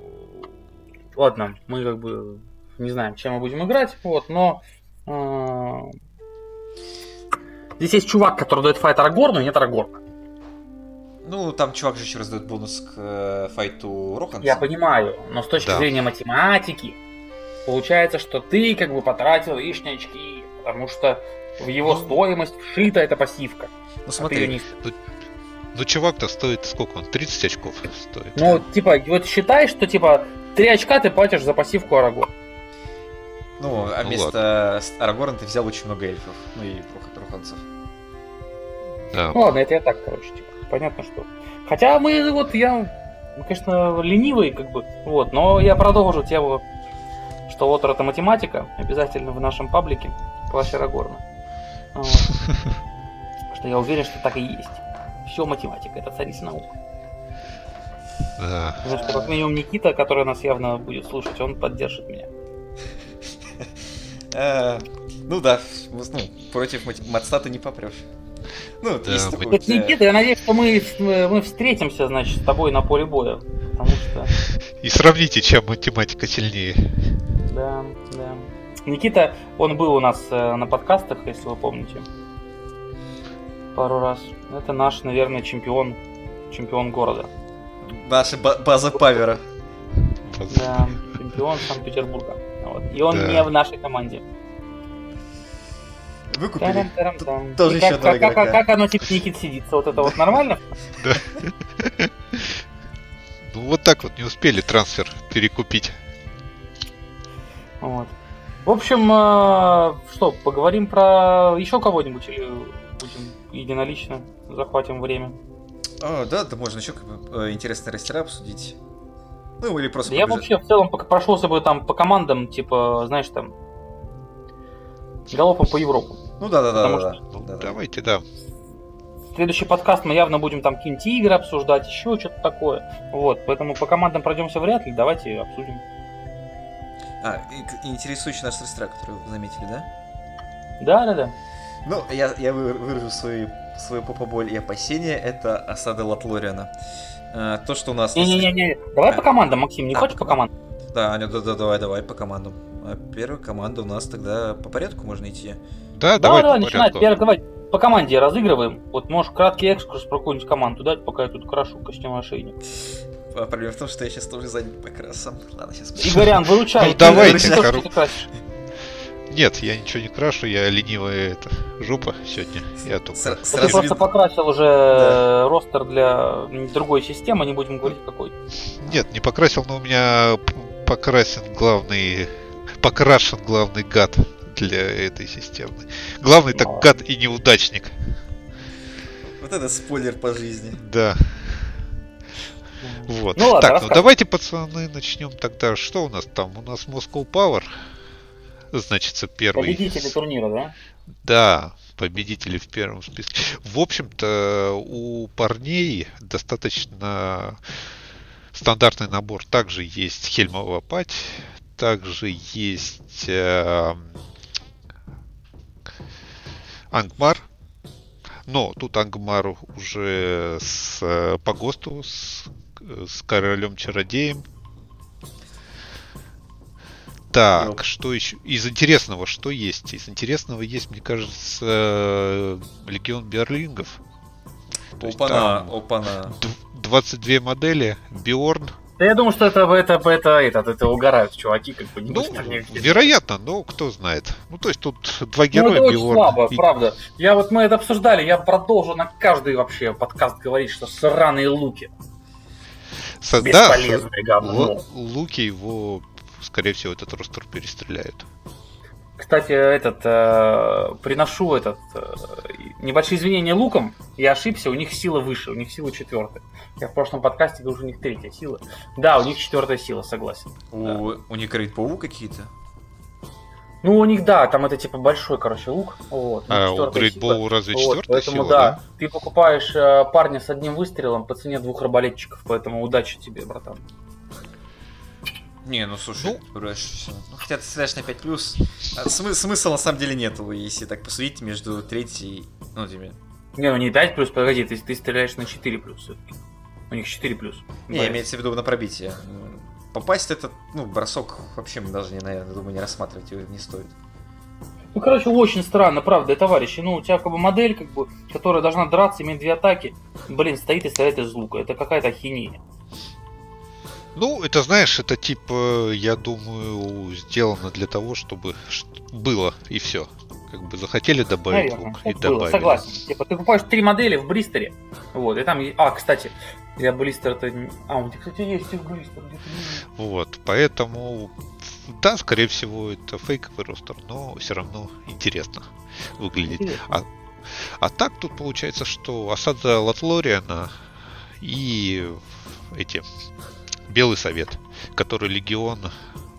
Ладно, мы как бы не знаем, чем мы будем играть, вот, но... э, Здесь есть чувак, который дает файт Арагорну, и нет Арагорна.
Ну, там чувак же еще раздает бонус к э, файту Роханса.
Я понимаю, но с точки
Да.
зрения математики, получается, что ты как бы потратил лишние очки, потому что в его
Ну.
стоимость вшита эта пассивка.
Ну
а
смотри,
не-
Ну, чувак-то стоит сколько он? 30 очков стоит.
Ну, типа, вот считай, что типа 3 очка ты платишь за пассивку Арагорн.
ну, а
Ну
вместо с- Арагорна ты взял очень много эльфов. Ну и Рох- Роханцев.
Да.
Ну ладно, это я так, короче, типа, понятно, что. Хотя мы, вот, я, ну, конечно, ленивый, как бы, вот, но я продолжу тему, что вот это математика, обязательно в нашем паблике, класс Арагорна. Вот. Что я уверен, что так и есть. Все математика, это царица наук.
Да.
Потому что, как минимум, Никита, который нас явно будет слушать, он поддержит меня.
Ну да, ну, против мат- матстата не попрешь. Ну,
Да,
есть
Вот,
тебя-
Никита, я надеюсь, что мы, мы встретимся, значит, с тобой на поле боя. Потому что,
И сравните, чем математика сильнее.
да, да. Никита, он был у нас э, на подкастах, если вы помните. Пару раз. Это наш, наверное, чемпион, чемпион города.
Наша ба- база Павера.
Да, чемпион Санкт-Петербурга. Вот. И он
Да.
не в нашей команде.
Выкупили. Тоже еще
как,
одного игрока.
как оно типа Никит сидится? Вот это вот нормально?
Ну, вот так вот не успели трансфер перекупить.
Вот. В общем, э, что, поговорим про еще кого-нибудь или будем единолично захватим время?
А, да, да можно еще как бы, э, интересные растера обсудить. Ну, или просто
Да я вообще в целом пока прошелся бы там по командам, типа, знаешь, там, галопом по Европу.
Ну да, да, да,
потому
да,
что-
да, да, да.
давайте, да.
Следующий подкаст мы явно будем там какие-нибудь игры обсуждать, еще что-то такое. Вот, поэтому по командам пройдемся вряд ли, давайте обсудим.
А, интересующий наш рестра, который вы заметили, да?
Да, да, да.
Ну, я, я вы- выражу свои, свою попоболь и опасения, это осада Латлориана. А, то, что у нас...
Не-не-не, давай по командам, Максим, не
А,
хочешь по командам?
Да, Аня, да, да, давай, давай по командам. А первая команда у нас тогда по порядку можно идти.
Да,
Давай,
давай,
давай,
по
начинай. Первый, давай по команде разыгрываем. Вот можешь краткий экскурс про какую-нибудь команду дать, пока я тут крашу костюм ошейник.
А проблема в том, что я сейчас тоже занят покрасом. Ладно, сейчас...
Игорян, выручай.
Ну, давайте,
красишь?
Нет, я ничего не крашу, я ленивая это, жопа сегодня. Я только...
С-
Ты
сразу
просто
видно-
покрасил уже
Да.
ростер для другой системы, не будем говорить какой.
Нет, не покрасил, но у меня п- покрасен главный... Покрашен главный гад для этой системы. Главный так гад и неудачник.
Вот это спойлер по жизни.
Да. Вот.
Ну ладно,
так, ну давайте, пацаны, начнем тогда. Что у нас там? У нас Moscow Power. Значится, первый.
Победители турнира, да?
Да, победители в первом списке. В общем-то, у парней достаточно стандартный набор. Также есть Хельмова пать, также есть э, Ангмар. Но тут Ангмар уже с, э, по ГОСТу, с, с королем-чародеем. Так,
Ёп.
что еще? Из интересного, что есть? Из интересного есть, мне кажется, э, Легион Берлингов. То есть
Опана,
там
опана.
дв- 22 модели, Биорн.
Да я думаю, что это, это, это, это, это угорают чуваки, как бы не
Ну, вероятно, но кто знает. Ну, то есть тут два
Ну,
героя,
это очень
Биорн.
слабо,
и-
правда. Я вот мы это обсуждали, я продолжу на каждый вообще подкаст говорить, что сраные луки.
Со- да,
говно.
Лу- Луки его, скорее всего, этот ростер перестреляют.
Кстати, этот э, приношу этот э, небольшие извинения лукам. Я ошибся, у них сила выше, у них сила четвертая. Я в прошлом подкасте говорил, у них третья сила. Да, у них четвертая сила, согласен.
У, у них говорит ПУ какие-то?
Ну, у них, да, там это типа большой, короче, лук. Вот,
А у Great. Bow разве
Вот,
четвертая
поэтому
сила,
да,
да?
ты покупаешь э, парня с одним выстрелом по цене двух арбалетчиков, поэтому удачи тебе, братан.
Не, ну слушай, врешь. Ну, хотя ты стреляешь на 5 плюс. А смы- смысла на самом деле нету, если так посудить между третьей. Ну, тебе.
Не, ну не 5 плюс, погоди, ты, ты стреляешь на 4 плюс все-таки. У них 4 плюс.
Не,
Борис.
имеется в виду на пробитие. Попасть это, ну, бросок вообще мы даже, не, наверное, думаю, не рассматривать его не стоит.
Ну, короче, очень странно, правда, товарищи. Ну, у тебя как бы модель, как бы, которая должна драться, иметь две атаки, блин, стоит и стреляет из лука. Это какая-то ахинея.
Ну, это, знаешь, это типа, я думаю, сделано для того, чтобы было и все. Как бы захотели добавить
Наверное,
лук и
было,
добавили.
согласен. Типа, ты покупаешь три модели в Бристере, вот, и там... А, кстати, я Блистер-то... не- А, у тебя, кстати, есть их Блистер. где-то есть.
Вот, поэтому, да, скорее всего, это фейковый ростер, но все равно интересно выглядит.
Интересно.
А так тут получается, что осада Латлориана и эти Белый Совет, который Легион,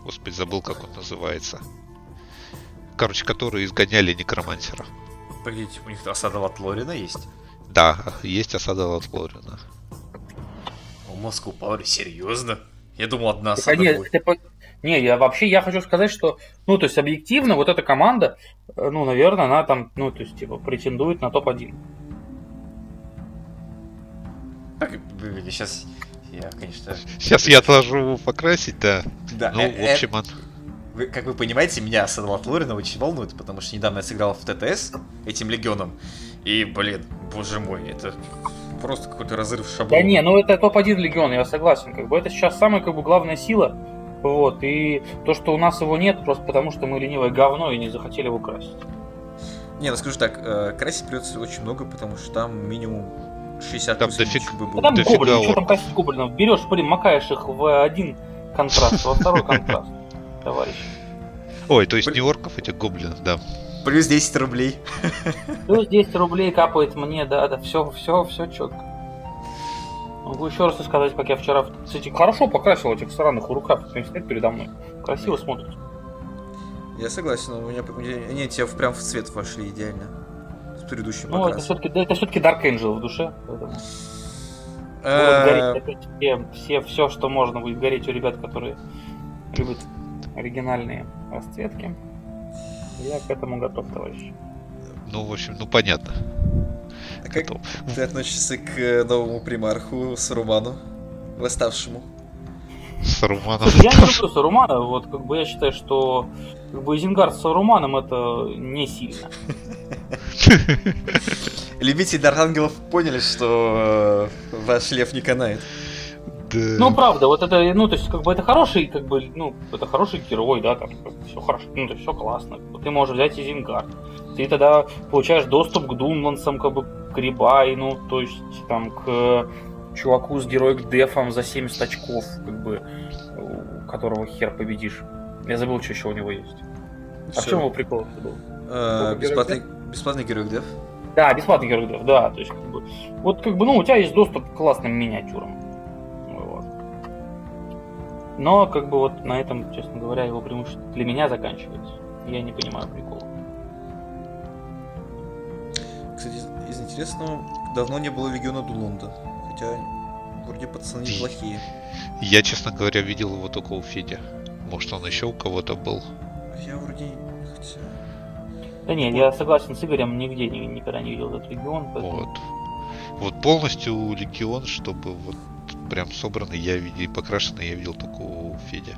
господи, забыл, как он называется. Короче, которые изгоняли некромансера.
Погодите, у них осада Латлорина есть?
Да, есть осада Латлориана.
У Москву Пауэр, серьезно? Я думал, одна
Так,
осада
не,
будет.
ты по- не, я вообще я хочу сказать, что, ну, то есть объективно, вот эта команда, э, ну, наверное, она там, ну, то есть, типа, претендует на топ-1.
Так, сейчас... Я, конечно...
Сейчас я отложу покрасить, да.
Да,
Ну,
э,
в
э,
общем, он...
Вы, как вы понимаете, меня осада Латлорина очень волнует, потому что недавно я сыграл в ТТС этим легионом. И, блин, боже мой, это просто какой-то разрыв шаблона.
Да не, ну это топ-1 легион, я согласен. Как бы это сейчас самая как бы главная сила. Вот, и то, что у нас его нет, просто потому что мы ленивое говно и не захотели его красить.
Не, ну скажу так, э, красить придется очень много, потому что там минимум 60
Там дофиг-
бы
Да там
дофига
гоблин, что там
орков.
красить гоблинов? Берешь, блин, макаешь их в один контраст, во второй контраст, товарищ.
Ой, то есть не орков, этих гоблинов, да.
Плюс 10 рублей.
Плюс 10 рублей капает мне, да, да, все, все, все четко. Могу еще раз сказать, как я вчера, кстати, хорошо покрасил этих сраных рукав, стоит передо мной. Красиво смотрится.
Я согласен, у меня, у меня они тебе прям в цвет вошли идеально. С предыдущим
Ну, это все-таки, это все-таки Dark Angel в душе. поэтому
Э,
гореть опять все, все, все, что можно будет гореть у ребят, которые любят оригинальные расцветки. Я к этому готов, товарищ.
Ну, в общем, ну понятно.
А как
Готов.
ты относишься к э, новому примарху Саруману, восставшему?
С Руманом.
Слушай, я не люблю Сарумана, вот как бы я считаю, что как бы Изенгард с Саруманом это не сильно.
Любители Дарангелов поняли, что э, ваш лев не канает.
Да.
Ну, правда, вот это, ну, то есть, как бы это хороший, как бы, ну, это хороший герой, да, там, все хорошо, ну, то есть, все классно. Ты можешь взять Изенгард. Ты тогда получаешь доступ к Дунлансам, как бы, к Рибайну, то есть, там, к чуваку с героик дефом за 70 очков, как бы, у которого хер победишь. Я забыл, что еще у него есть. А в чем его прикол был?
Э, бесплатный, бесплатный герой Дев.
Да, бесплатный герой деф, да, то есть, как бы, вот, как бы, ну, у тебя есть доступ к классным миниатюрам. Вот. Но, как бы, вот на этом, честно говоря, его преимущество для меня заканчивается. Я не понимаю прикола.
Кстати, из- интересного, давно не было Легиона Дулунда. Хотя, вроде пацаны неплохие.
Я, честно говоря, видел его только у Феди. Может, он еще у кого-то был.
Я вроде... Хотя...
Да нет, я согласен с Игорем, нигде ни- никогда не видел этот регион. поэтому-
Вот. Вот полностью Легион, чтобы вот прям собранный я видел и покрашенный я видел только у Феди.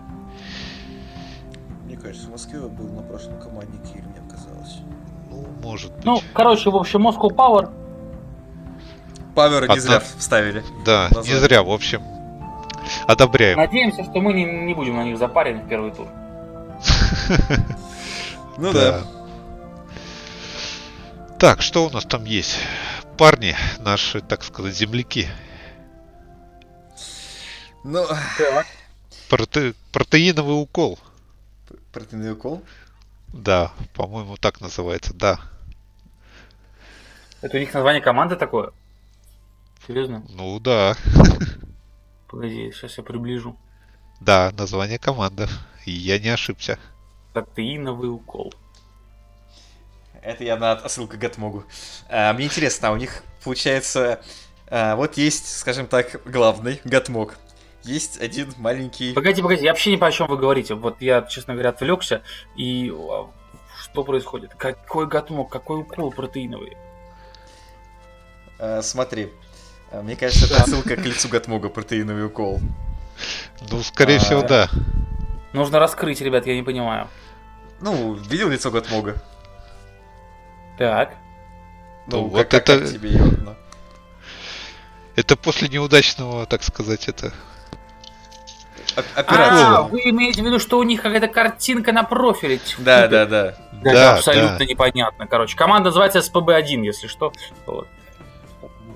Мне кажется, в Москве был на прошлом команднике, или мне казалось.
Ну, может быть.
Ну, короче, в общем, Moscow Power.
Павера не
Одна-
зря вставили.
да,
назад.
не зря, в общем. Одобряем.
Надеемся, что мы не, не будем на них запарены в первый тур.
Ну да.
Так, что у нас там есть? Парни, наши, так сказать, земляки.
Ну,
Проте- Протеиновый укол.
протеиновый укол.
Да, по-моему, так называется, да.
Это у них название команды такое? Серьезно?
Ну да,
Погоди, сейчас я приближу.
да, название команды. Я не ошибся.
Протеиновый укол.
Это я на отсылку к Гатмогу. А, мне интересно, а у них получается... а, вот есть, скажем так, главный Гатмог. Есть один маленький...
Погоди, погоди, я вообще не понимаю, о чем вы говорите. Вот я, честно говоря, отвлекся. И а, что происходит? Какой гатмок, какой укол протеиновый?
а, смотри. А, Мне кажется, это отсылка к лицу Гатмога, протеиновый укол.
Ну, скорее
А,
всего, да.
Нужно раскрыть, ребят, я не понимаю.
Ну, видел лицо Гатмога?
Так.
Ну,
Ну,
как,
вот
как- как
это-
тебе?
Это после неудачного, так сказать, это...
Оп-
А,
Операция.
вы имеете в виду, что у них какая-то картинка на профиле?
Да, да, да.
Это
Да,
абсолютно
да.
непонятно. Короче, команда называется СПБ-1, если что. Вот.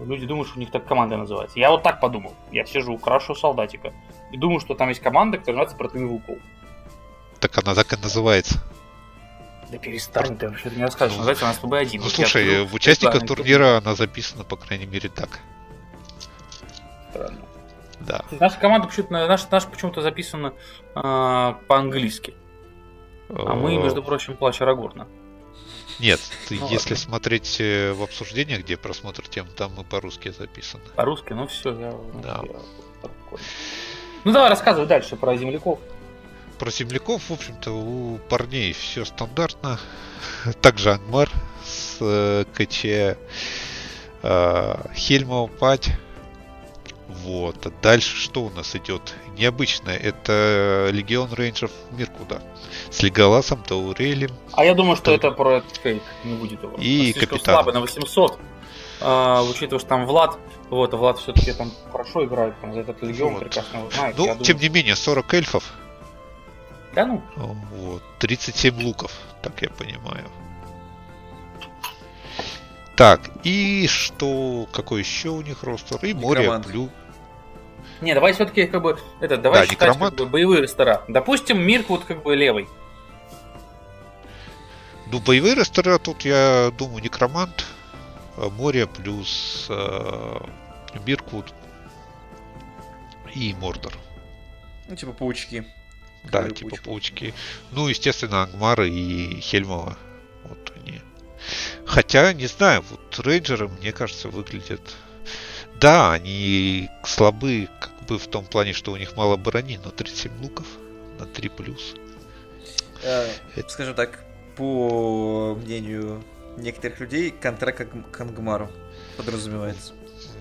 Люди думают, что у них так команда называется. Я вот так подумал. Я сижу, крашу солдатика. И думаю, что там есть команда, которая называется протеиновый укол.
Так она так и называется.
Да перестань ты, вообще не расскажешь. Называется она СПБ-1.
Ну,
Вот
слушай,
открыл
в участниках турнира она записана, по крайней мере, так.
Странно.
Да.
Наша команда почему-то, наша, наша почему-то записана а, по-английски. А мы,
Э,
между прочим, плащ Арагорна.
Нет, ты-
Ну,
если
ладно.
смотреть э, в обсуждениях, где просмотр тем, там мы по-русски записаны.
По-русски, ну все, я...
Да.
я. Ну давай рассказывай дальше про земляков.
Про земляков, в общем-то, у парней все стандартно. Также Анмар с э, КЧ э, Хельмова Пать. Вот. А дальше что у нас идет? Необычное. Это Легион Рейнджеров Миркуда. С Леголасом, Таурелем.
А я думаю, что
Да.
это про этот фейк. Не будет его.
И капитан.
слабый на 800. А, учитывая, что там Влад, вот, а Влад все-таки там хорошо играет, там, за этот легион
Вот.
прекрасно его знает.
Ну,
Я
тем
думаю-
не менее, 40 эльфов.
Да ну,
Вот. 37 луков, так я понимаю. Так, и что, какой еще у них ростер? И море плю.
Не, давай все-таки как бы, это, давай
Да,
считать
некромант.
как бы, боевые рестораны. Допустим, Мирк вот как бы левый.
Ну, боевые ростера тут, я думаю, некромант, э, море плюс э, Бирквуд. и Мордор.
Ну, типа паучки.
Да, типа
паучков.
паучки. Ну, естественно, Ангмара и Хельмова. Вот они. Хотя, не знаю, вот рейнджеры, мне кажется, выглядят... Да, они слабы, как бы в том плане, что у них мало брони, но 37 луков на 3 плюс.
Э,
Это-
Скажем так, по мнению некоторых людей, контракт к Ангмару подразумевается.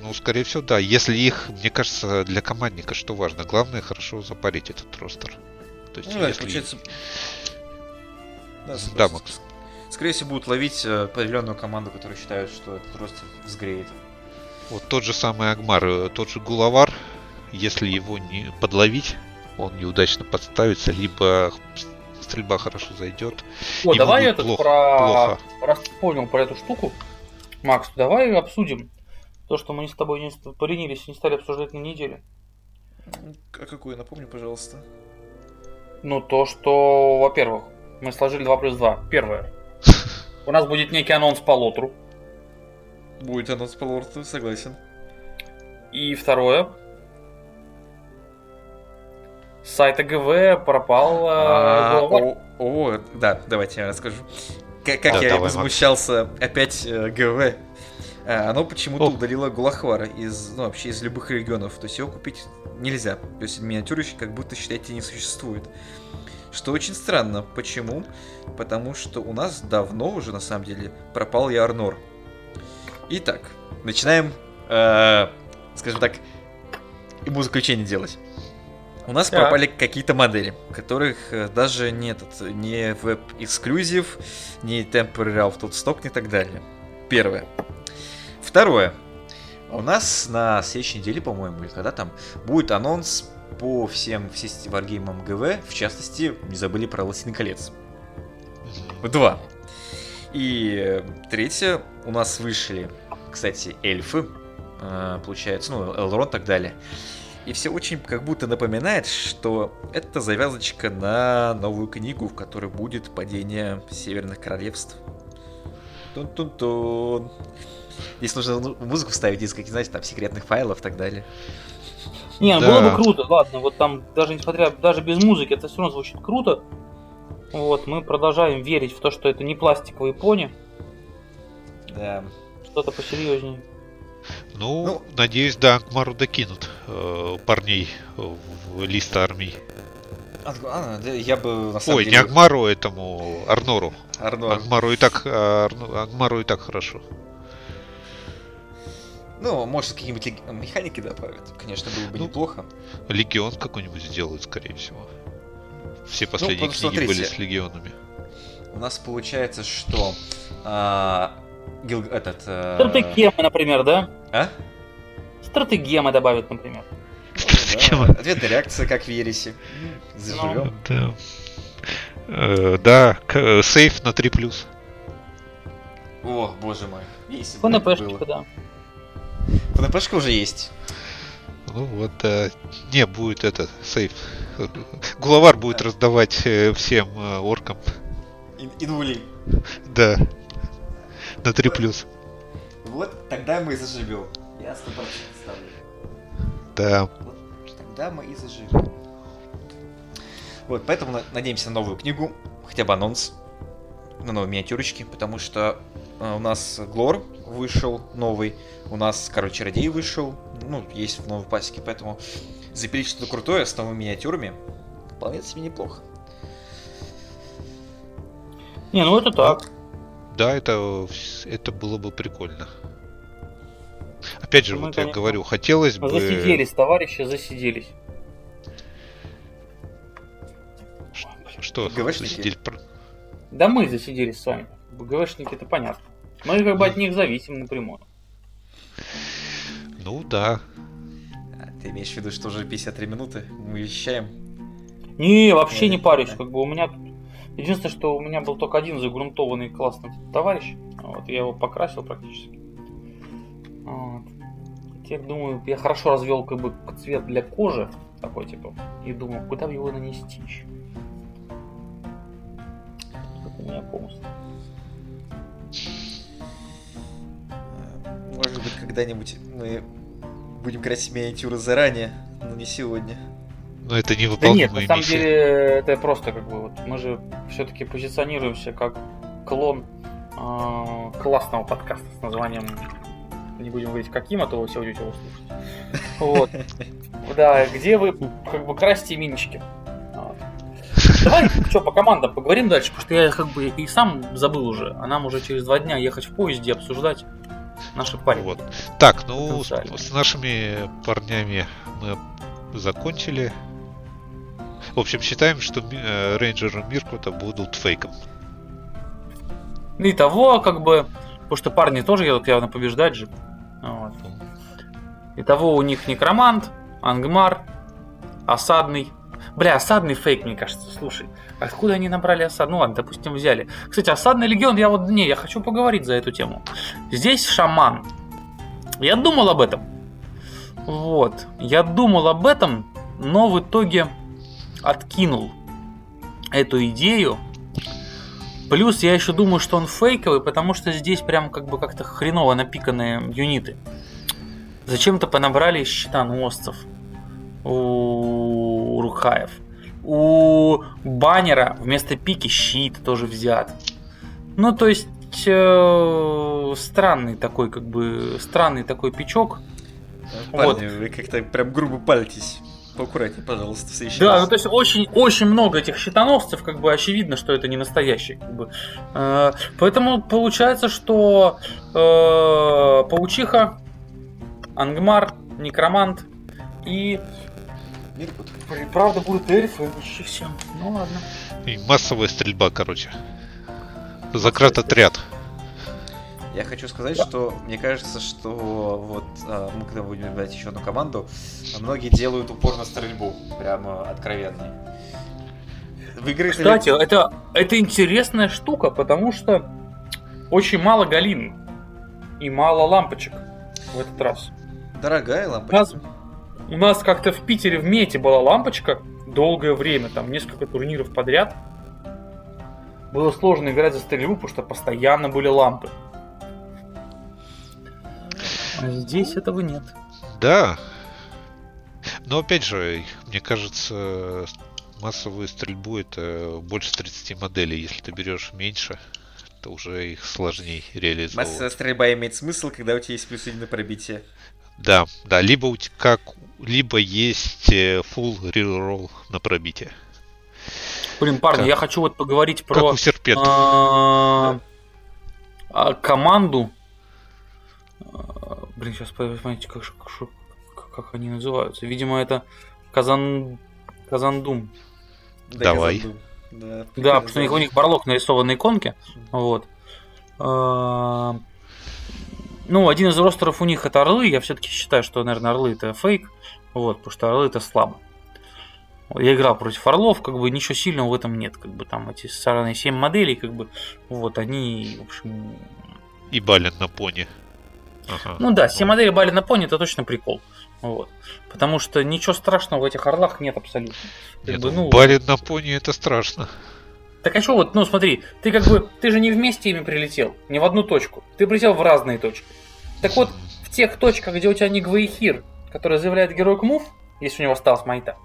Ну, скорее всего, да. Если их, мне кажется, для командника что важно, главное хорошо запарить этот ростер. То есть,
Ну, да,
если...
получается... Да,
Да, Макс.
Скорее всего, будут ловить э, определенную команду, которая считает, что этот ростер взгреет.
Вот тот же самый Агмар, э, тот же Гулавар, если его не подловить, он неудачно подставится, либо стрельба хорошо зайдет.
О, давай этот
плохо-
про...
плохо.
Раз ты понял про эту штуку, Макс, давай обсудим то, что мы с тобой не поленились и не стали обсуждать на неделе.
А какую, напомню, пожалуйста.
Ну, то, что, во-первых, мы сложили 2 плюс 2. Первое. У нас будет некий анонс по лотру.
Будет анонс по лорту, согласен.
И второе. С сайта ГВ пропал э,
А,
главарь.
О, о, да, давайте я расскажу. Как, как
Да,
я
давай,
возмущался опять э, ГВ. А, Оно почему-то
Ох.
удалило Гулахвара из, ну, вообще из любых регионов. То есть его купить нельзя. То есть миниатюры как будто, считайте, не существует. Что очень странно. Почему? Потому что у нас давно уже, на самом деле, пропал Ярнор. Итак, начинаем, э, скажем так, ему заключение делать. У нас
Так.
пропали какие-то модели, которых э, даже не этот, не веб-эксклюзив, не of stock, и так далее. Первое. Второе. У нас на следующей неделе, по-моему, или когда там, будет анонс по всем все варгеймам ГВ, в частности, не забыли про Властелин колец. Два. И э, третье, у нас вышли, кстати, эльфы, э, получается, ну, Элрон и так далее. И все очень как будто напоминает, что это завязочка на новую книгу, в которой будет падение Северных Королевств. Тун-тун-тун. Здесь нужно ну, музыку ставить из каких, знаете, там секретных файлов и так далее.
Не, ну
Да.
было бы круто, ладно, вот там даже несмотря, даже без музыки, это все равно звучит круто. Вот, мы продолжаем верить в то, что это не пластиковые пони,
Да.
что-то посерьезнее.
Ну,
Ну.
надеюсь, да, Ангмару докинут э, парней в лист армий.
А, я бы на самом
Ой, не
деле...
Ангмару, этому Арнору.
Арнор.
Ангмару и так, а, Арну- Ангмару и так хорошо.
Ну, может, какие-нибудь механики добавят. Конечно, было бы
Ну,
неплохо.
Легион какой-нибудь сделают, скорее всего. Все последние
вот
книги были
смотрите.
с легионами.
У нас получается, что... а, Гил... Этот... а,
Стратегемы, например, да?
А?
Стратегемы добавят, например.
Ну да, Ответная реакция, как в Ересе. Заживем.
Да. Э, да, к- э, сейф на 3 плюс.
О, боже мой. Если бы
ФНПшечка, да.
ФНПшка уже есть.
Ну вот, да. Не, будет это, сейф. Гулавар будет раздавать э, всем э, оркам.
И- Инули.
Да. На 3 плюс.
Вот тогда мы и заживем. Я 100% ставлю.
Да.
Вот тогда мы и заживем. Вот, поэтому на- надеемся на новую книгу, хотя бы анонс, на новые миниатюрочки, потому что э, у нас Глор вышел новый, у нас, короче, Чародей вышел, ну, есть в новой пасеке, поэтому запилить что-то крутое с новыми миниатюрами вполне себе неплохо.
Не, ну это так.
Да, это, это было бы прикольно. Опять же,
Мы,
вот я
конечно,
говорю, хотелось бы...
Засиделись, товарищи, засиделись.
Что?
ГВшники?
засидели
Да мы засиделись с вами. ГВшники, это понятно. Мы как бы от них зависим напрямую.
Ну да.
А, ты имеешь в виду, что уже 53 минуты мы вещаем?
Не, вообще не парюсь. Как бы у меня тут... Единственное, что у меня был только один загрунтованный классный товарищ. Вот, я его покрасил практически. Вот. Теперь думаю, я хорошо развел как бы цвет для кожи. Такой типа. И думаю, куда бы его нанести еще. Как у меня.
Э, Может быть, когда-нибудь мы будем красить миниатюры заранее, но не сегодня.
Но это не
Да нет, на самом
миссия.
деле это просто как бы вот мы же все-таки позиционируемся как клон э, классного подкаста с названием не будем говорить каким, а то вы все будете его слушать. Вот. Да, где вы как бы красите минички. Давай, что, по командам поговорим дальше, потому что я как бы и сам забыл уже, а нам уже через два дня ехать в поезде обсуждать наши парни.
Вот. Так, ну, с, с нашими парнями мы закончили. В общем, считаем, что э, рейнджеры Миркута будут фейком.
Ну и того, как бы, потому что парни тоже едут явно побеждать же. Вот. Итого у них некромант, ангмар, осадный. Бля, осадный фейк, мне кажется, слушай. Откуда они набрали осад? Ну ладно, допустим, взяли. Кстати, осадный легион, я вот, не, я хочу поговорить за эту тему. Здесь шаман. Я думал об этом. Вот. Я думал об этом, но в итоге откинул эту идею. Плюс я еще думаю, что он фейковый, потому что здесь прям как бы как-то хреново напиканные юниты. Зачем-то понабрали щитоносцев у Рухаев. У баннера вместо пики щит тоже взят. Ну, то есть э, странный такой, как бы, странный такой пичок.
Парни, вы как-то прям грубо палитесь. Поаккуратнее, пожалуйста, в следующий
Да,
раз.
ну то есть очень, очень много этих щитоносцев, как бы очевидно, что это не настоящие. Как бы. Э, поэтому получается, что э, паучиха, ангмар, некромант и правда будут эльфы, почти все. Ну ладно.
И массовая стрельба, короче. Закрат отряд.
Я хочу сказать, что мне кажется, что вот а, мы когда будем брать еще одну команду, многие делают упор на стрельбу, прямо откровенный. Выиграет ли-
Кстати, это, это интересная штука, потому что очень мало галин и мало лампочек в этот раз.
дорогая
У
лампочка.
нас, у нас как-то в Питере в мете была лампочка долгое время, там несколько турниров подряд. Было сложно играть за стрельбу, потому что постоянно были лампы. Здесь этого нет.
Да. Но опять же, мне кажется, массовую стрельбу это больше 30 моделей. Если ты берешь меньше, то уже их сложнее реализовывать.
Массовая стрельба имеет смысл, когда у тебя есть плюс один на пробитие.
Да, да, либо у тебя как, либо есть э, full reroll на пробитие.
Блин, парни,
Как?
я хочу вот поговорить
Как
про
у серпента.
а, а, команду. Блин, сейчас посмотрите, как, как, они называются. Видимо, это Казан... Казандум.
Давай.
я забыл. Да,
Да, потому что у них, у них барлок нарисован на иконке. Вот. А, Ну, один из ростеров у них это орлы. Я все-таки считаю, что, наверное, орлы это фейк. Вот, потому что орлы это слабо. Я играл против орлов, как бы ничего сильного в этом нет. Как бы там эти сраные 7 моделей, как бы, вот, они, в общем...
И бален на пони. Ага.
Ну да, 7 моделей Бали на пони это точно прикол. Вот. Потому что ничего страшного в этих орлах нет абсолютно. Как
Нет,
бы,
ну, бален на пони это страшно.
Так а что вот, ну смотри, ты как бы, ты же не вместе ими прилетел, не в одну точку. Ты прилетел в разные точки. Так вот, в тех точках, где у тебя не Гвейхир, который заявляет героик мув, если у него осталась майта,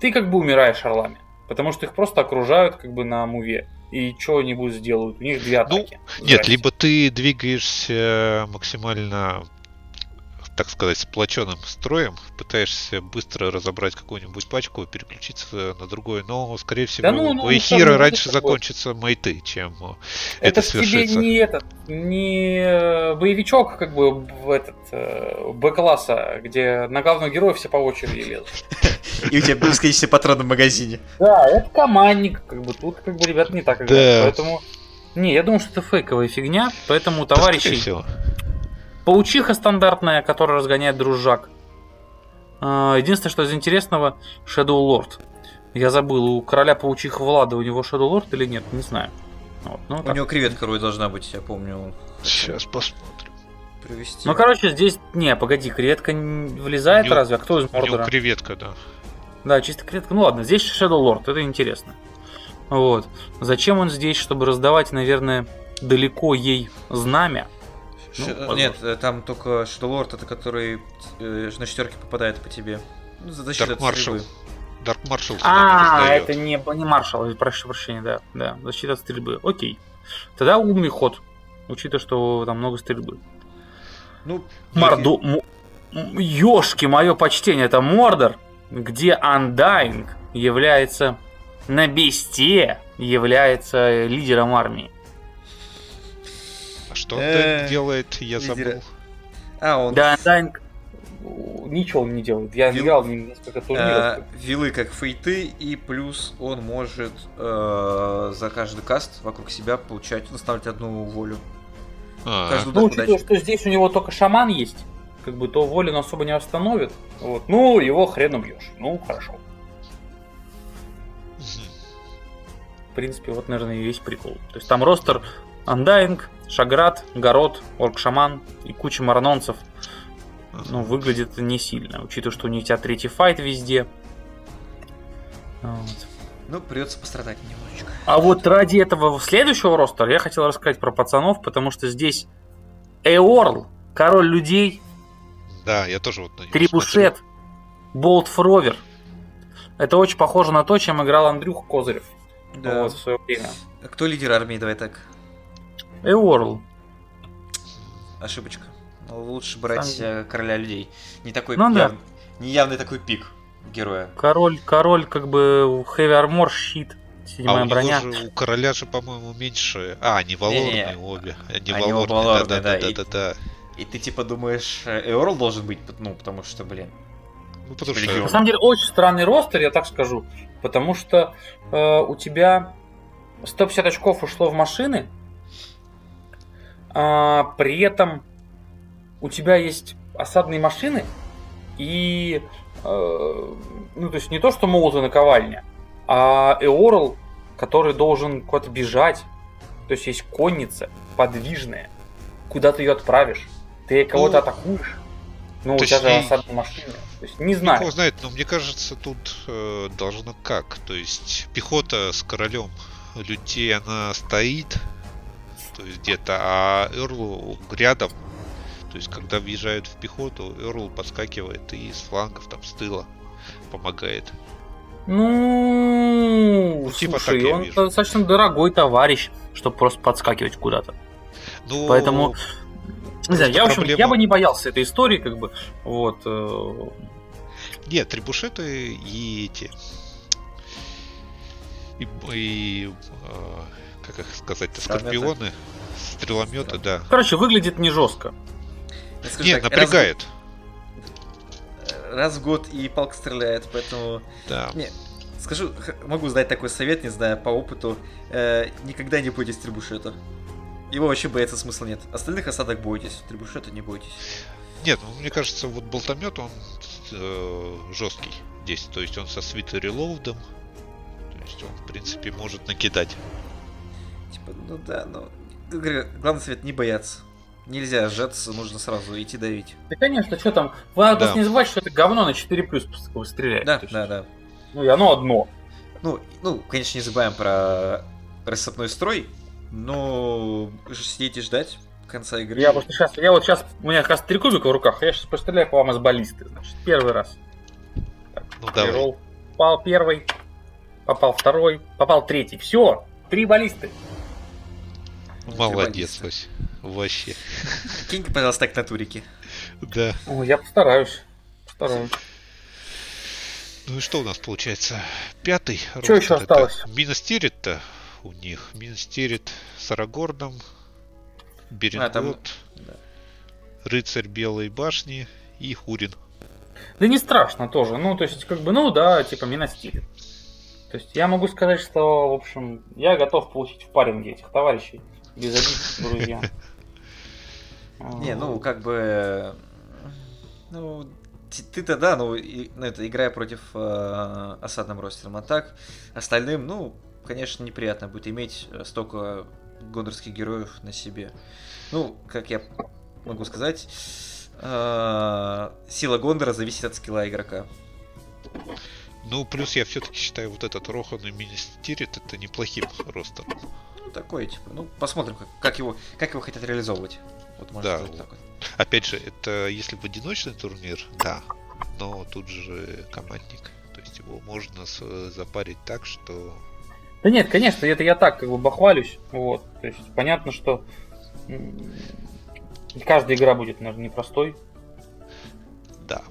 ты как бы умираешь орлами. Потому что их просто окружают как бы на муве. И что они будут сделают? У них две атаки.
Нет,
Здрасте.
либо ты двигаешься максимально, так сказать, сплоченным строем, пытаешься быстро разобрать какую-нибудь пачку, переключиться на другое, но, скорее всего,
ну, ну,
у
ну,
Эхира раньше
такое.
закончится майты, чем
Это,
это
тебе
свершится.
не этот, не э, боевичок, как бы в этот э, Б-класса, где на главного героя все по очереди лезут.
И у тебя бесконечные патроны в магазине.
Да, это командник, как бы тут как бы ребята не так играют,
Да.
поэтому... Не, я думаю, что это фейковая фигня, поэтому
Да,
товарищи. Паучиха стандартная, которая разгоняет дружак. А, Единственное, что из интересного, Shadow Lord. Я забыл, у короля паучиха Влада у него Shadow Lord или нет, не знаю. Вот, ну,
У
так.
него креветка рой должна быть, я помню.
Сейчас посмотрим.
Привести.
Ну, короче, здесь... Не, погоди, креветка не влезает
него-
разве? А кто из
У него
Мордора?
креветка, да.
Да, чисто креветка. Ну ладно, здесь Shadow Lord, это интересно. Вот. Зачем он здесь, чтобы раздавать, наверное, далеко ей знамя?
Ш-
ну,
Нет, э, там только Lord, это который э, на четверке попадает по тебе. Ну, за защиту
Дарк
от
Маршал.
стрельбы.
Дарк Маршал
А,
не
это не, не маршал, прошу прощения, да, да, защита от стрельбы. Окей. Тогда умный ход, учитывая, что там много стрельбы.
Ну,
Морду... Ёшки, мое почтение, это Мордор, где Undying является на бесте, является лидером армии.
А что он
Э,
так делает, я забыл.
А, он
Да, э, ничего он не делает. Я
Вил-
играл несколько турниров.
э, вилы как фейты, и плюс он может э, за каждый каст вокруг себя получать, устанавливать одну волю.
А,
Каждую
Ну, учитывая, что здесь у него только шаман есть, как бы то волю он особо не остановит. Вот. Ну, его хрен убьешь. Ну, хорошо. В принципе, вот, наверное, и весь прикол. То есть там ростер Undying, Шаград, Город, Орк-Шаман и куча маранонцев. Ну, выглядит не сильно, учитывая, что у них у тебя третий файт везде. Вот.
Ну, придется пострадать немножечко.
А вот ради этого следующего ростера я хотел рассказать про пацанов, потому что здесь Эорл, король людей,
Да, я тоже вот на него
Трибушет, Болт Фровер. Это очень похоже на то, чем играл Андрюх Козырев
Да.
вот, в свое время.
А Кто лидер армии? Давай так.
Эорл.
Ошибочка. Ну, Лучше брать
Сам-
э, короля людей. Не такой
Ну да.
яв- не явный такой пик героя.
Король, король, как бы Heavy Armor, щит,
А
седьмая
у него
броня.
же, у короля же, по-моему, меньше... А, они валорные
Не-не.
обе. Они
Они
валорные,
валорные,
да, да,
да,
да,
и-
да, да.
И ты типа думаешь, Эорл должен быть, ну, потому что, блин.
Ну, потому
Легион.
На
что...
самом деле очень странный ростер, я так скажу, потому что э, у тебя 150 очков ушло в машины, а при этом у тебя есть осадные машины и э, ну то есть не то что молот и наковальня, а Эорл, который должен куда-то бежать, то есть есть конница подвижная, куда ты ее отправишь, ты кого-то
Ну,
атакуешь, ну у тебя же осадные машины, то есть не знаю.
Никого знает, но мне кажется, тут э, должно как. То есть пехота с королем людей, она стоит, то есть где-то, а Эрлу рядом. То есть, когда въезжают в пехоту, Эрл подскакивает и с флангов, там, с тыла помогает.
Ну,
Ну, типа
слушай,
так
он
вижу.
достаточно дорогой товарищ, чтобы просто подскакивать куда-то.
Ну,
Поэтому, Не знаю, я, в общем,
проблема-
я бы не боялся этой истории, как бы, вот. э,
Нет, трибушеты и эти. И, и, э, как их сказать-то,
Стрелометы.
скорпионы, стрелометы, да.
Короче, выглядит не жестко.
Скажу
Нет,
так,
напрягает.
Раз, в- раз в год и палка стреляет, поэтому...
Да.
Не, скажу, могу дать такой совет, не знаю, по опыту. э, никогда не бойтесь трибушета. Его вообще бояться смысла нет. Остальных осадок бойтесь, трибушета не бойтесь.
Нет, ну, мне кажется, вот болтомет, он э, жесткий здесь. То есть он со свитой релоудом. То есть он, в принципе, может накидать.
Типа, ну да, но... говорю, Главный совет не бояться. Нельзя сжаться, нужно сразу идти давить.
Да, конечно, что там. Надо
Да.
просто не забывать, что это говно на 4 плюс вы стреляете.
Да, да, да.
Ну и оно одно.
Ну, ну, конечно, не забываем про рассыпной строй, но сидеть и ждать конца игры.
Я просто сейчас, я вот сейчас, у меня как раз три кубика в руках, я сейчас постреляю по вам из баллисты, значит, первый раз.
Ну давай.
Попал первый, попал второй, попал третий. Все, три баллисты.
Молодец. Вась. Вообще.
Кинь, пожалуйста, так на турике.
Да.
Ой, я постараюсь. Постараюсь.
Ну и что у нас получается? Пятый.
Ещё
это
осталось?
Миностерит-то у них. Миностерит с Арагорном. Берингот.
А, там- да.
Рыцарь Белой башни и Хурин.
Да не страшно тоже. Ну, то есть, как бы, ну да, типа миностиль. То есть я могу сказать, что, в общем, я готов получить в паринге этих товарищей. Без обид, друзья.
Не, ну, как бы... Ну, ты-то да, ну, и- ну, это играя против э, осадным ростером. А так, остальным, ну, конечно, неприятно будет иметь э, столько гондорских героев на себе. Ну, как я могу сказать, э, сила Гондора зависит от скилла игрока.
Ну, плюс я все-таки считаю вот этот Рохан и Министерит это неплохим ростером.
Такое, типа, ну, посмотрим, как, как его, как его хотят реализовывать. Вот можно
Да.
сказать так вот.
Опять же, это если в одиночный турнир, да. но тут же командник. То есть его можно запарить так, что...
Да нет, конечно, это я так как бы бахвалюсь. Вот. То есть понятно, что каждая игра будет, наверное, непростой.
Да.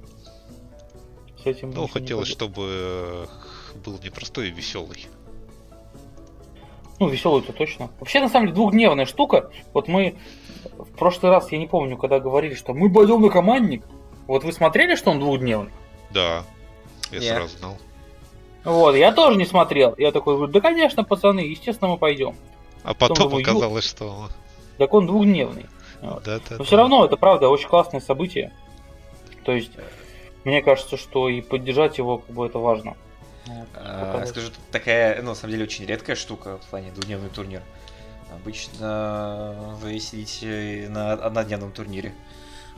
С этим
ну, хотелось, чтобы э, был непростой и веселый.
Ну, веселый это точно. Вообще, на самом деле, двухдневная штука. Вот мы в прошлый раз, я не помню, когда говорили, что мы пойдем на командник. Вот вы смотрели, что он двухдневный?
Да, я Нет. сразу знал.
Вот, я тоже не смотрел. Я такой говорю, да, конечно, пацаны, естественно, мы пойдем.
А потом, потом думаю, оказалось, что...
Так он двухдневный. Вот. Да, да, Но да. все равно это, правда, очень классное событие. То есть, мне кажется, что и поддержать его, как бы, это важно.
А, скажу, такая, ну, на самом деле, очень редкая штука в плане двухдневный турнир. Обычно вы сидите на однодневном турнире.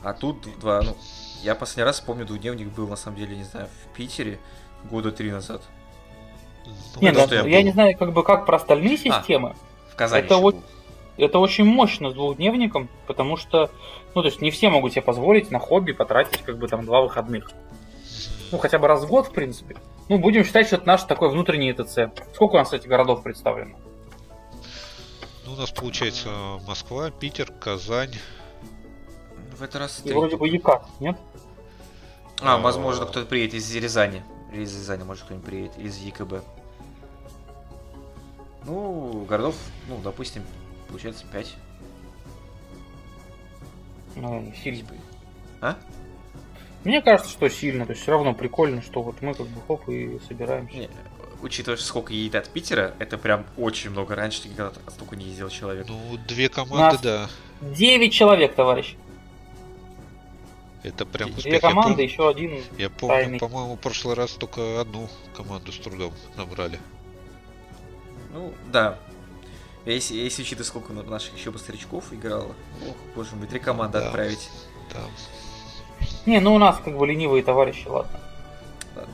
А тут два, ну, я последний раз помню, двухдневник был, на самом деле, не знаю, в Питере года три назад.
Не, ну, я, я не знаю, как бы как про остальные а, системы.
А, в Казани
это, о... это очень мощно с двухдневником, потому что, ну, то есть не все могут себе позволить на хобби потратить как бы там два выходных. Ну, хотя бы раз в год, в принципе. Ну, будем считать, что это наш такой внутренний ТЦ. Сколько у нас, кстати, городов представлено?
Ну, у нас получается Москва, Питер, Казань.
В этот раз...
И вроде бы ЯК, нет?
А, возможно, кто-то приедет из Рязани. Или из Рязани, может, кто-нибудь приедет. Из ЕКБ. Ну, городов, ну, допустим, получается 5.
Ну, сильно.
А?
Мне кажется, что сильно. То есть все равно прикольно, что вот мы как бы хоп и собираемся. Не,
учитывая, сколько едет от Питера, это прям очень много. Раньше никогда столько не ездил человек.
Ну, две команды, да.
9 человек, товарищ.
Это прям
успех. Две команды, я еще один.
Я помню, по-моему, в прошлый раз только одну команду с трудом набрали.
Ну, да. Если, если учитывать, сколько наших еще бы старичков играло, ох, боже мой, три команды да. отправить. Да.
Не, ну у нас как бы ленивые товарищи, ладно.
Ладно.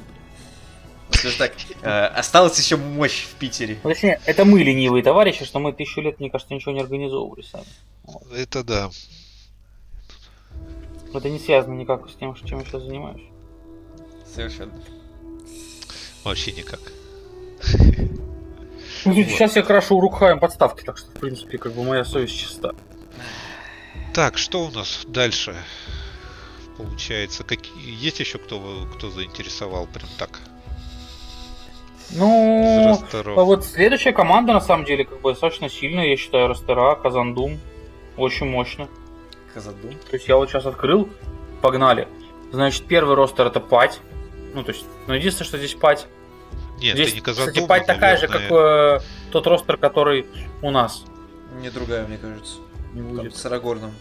Скажем так, э, осталась еще мощь в Питере.
Ну, точнее, это мы ленивые товарищи, что мы тысячу лет, мне кажется, ничего не организовывали сами.
Это да.
Это не связано никак с тем, чем я сейчас занимаюсь.
Совершенно.
Вообще никак.
Ну, вот. Сейчас я крашу Урукхаем подставки, так что, в принципе, как бы моя совесть чиста.
Так, что у нас дальше? Получается, какие... есть еще кто, кто заинтересовал прям так?
Ну, а вот следующая команда, на самом деле, как бы достаточно сильная, я считаю, Растера, Казандум. Очень мощно.
Казадум.
То есть я вот сейчас открыл, погнали. Значит, первый ростер это пать. Ну, то есть, ну, единственное, что здесь пать.
Нет, здесь, не Казадум,
кстати, пать такая же, как э, тот ростер, который у нас.
Не другая, мне кажется. Не будет. Там с Арагорном.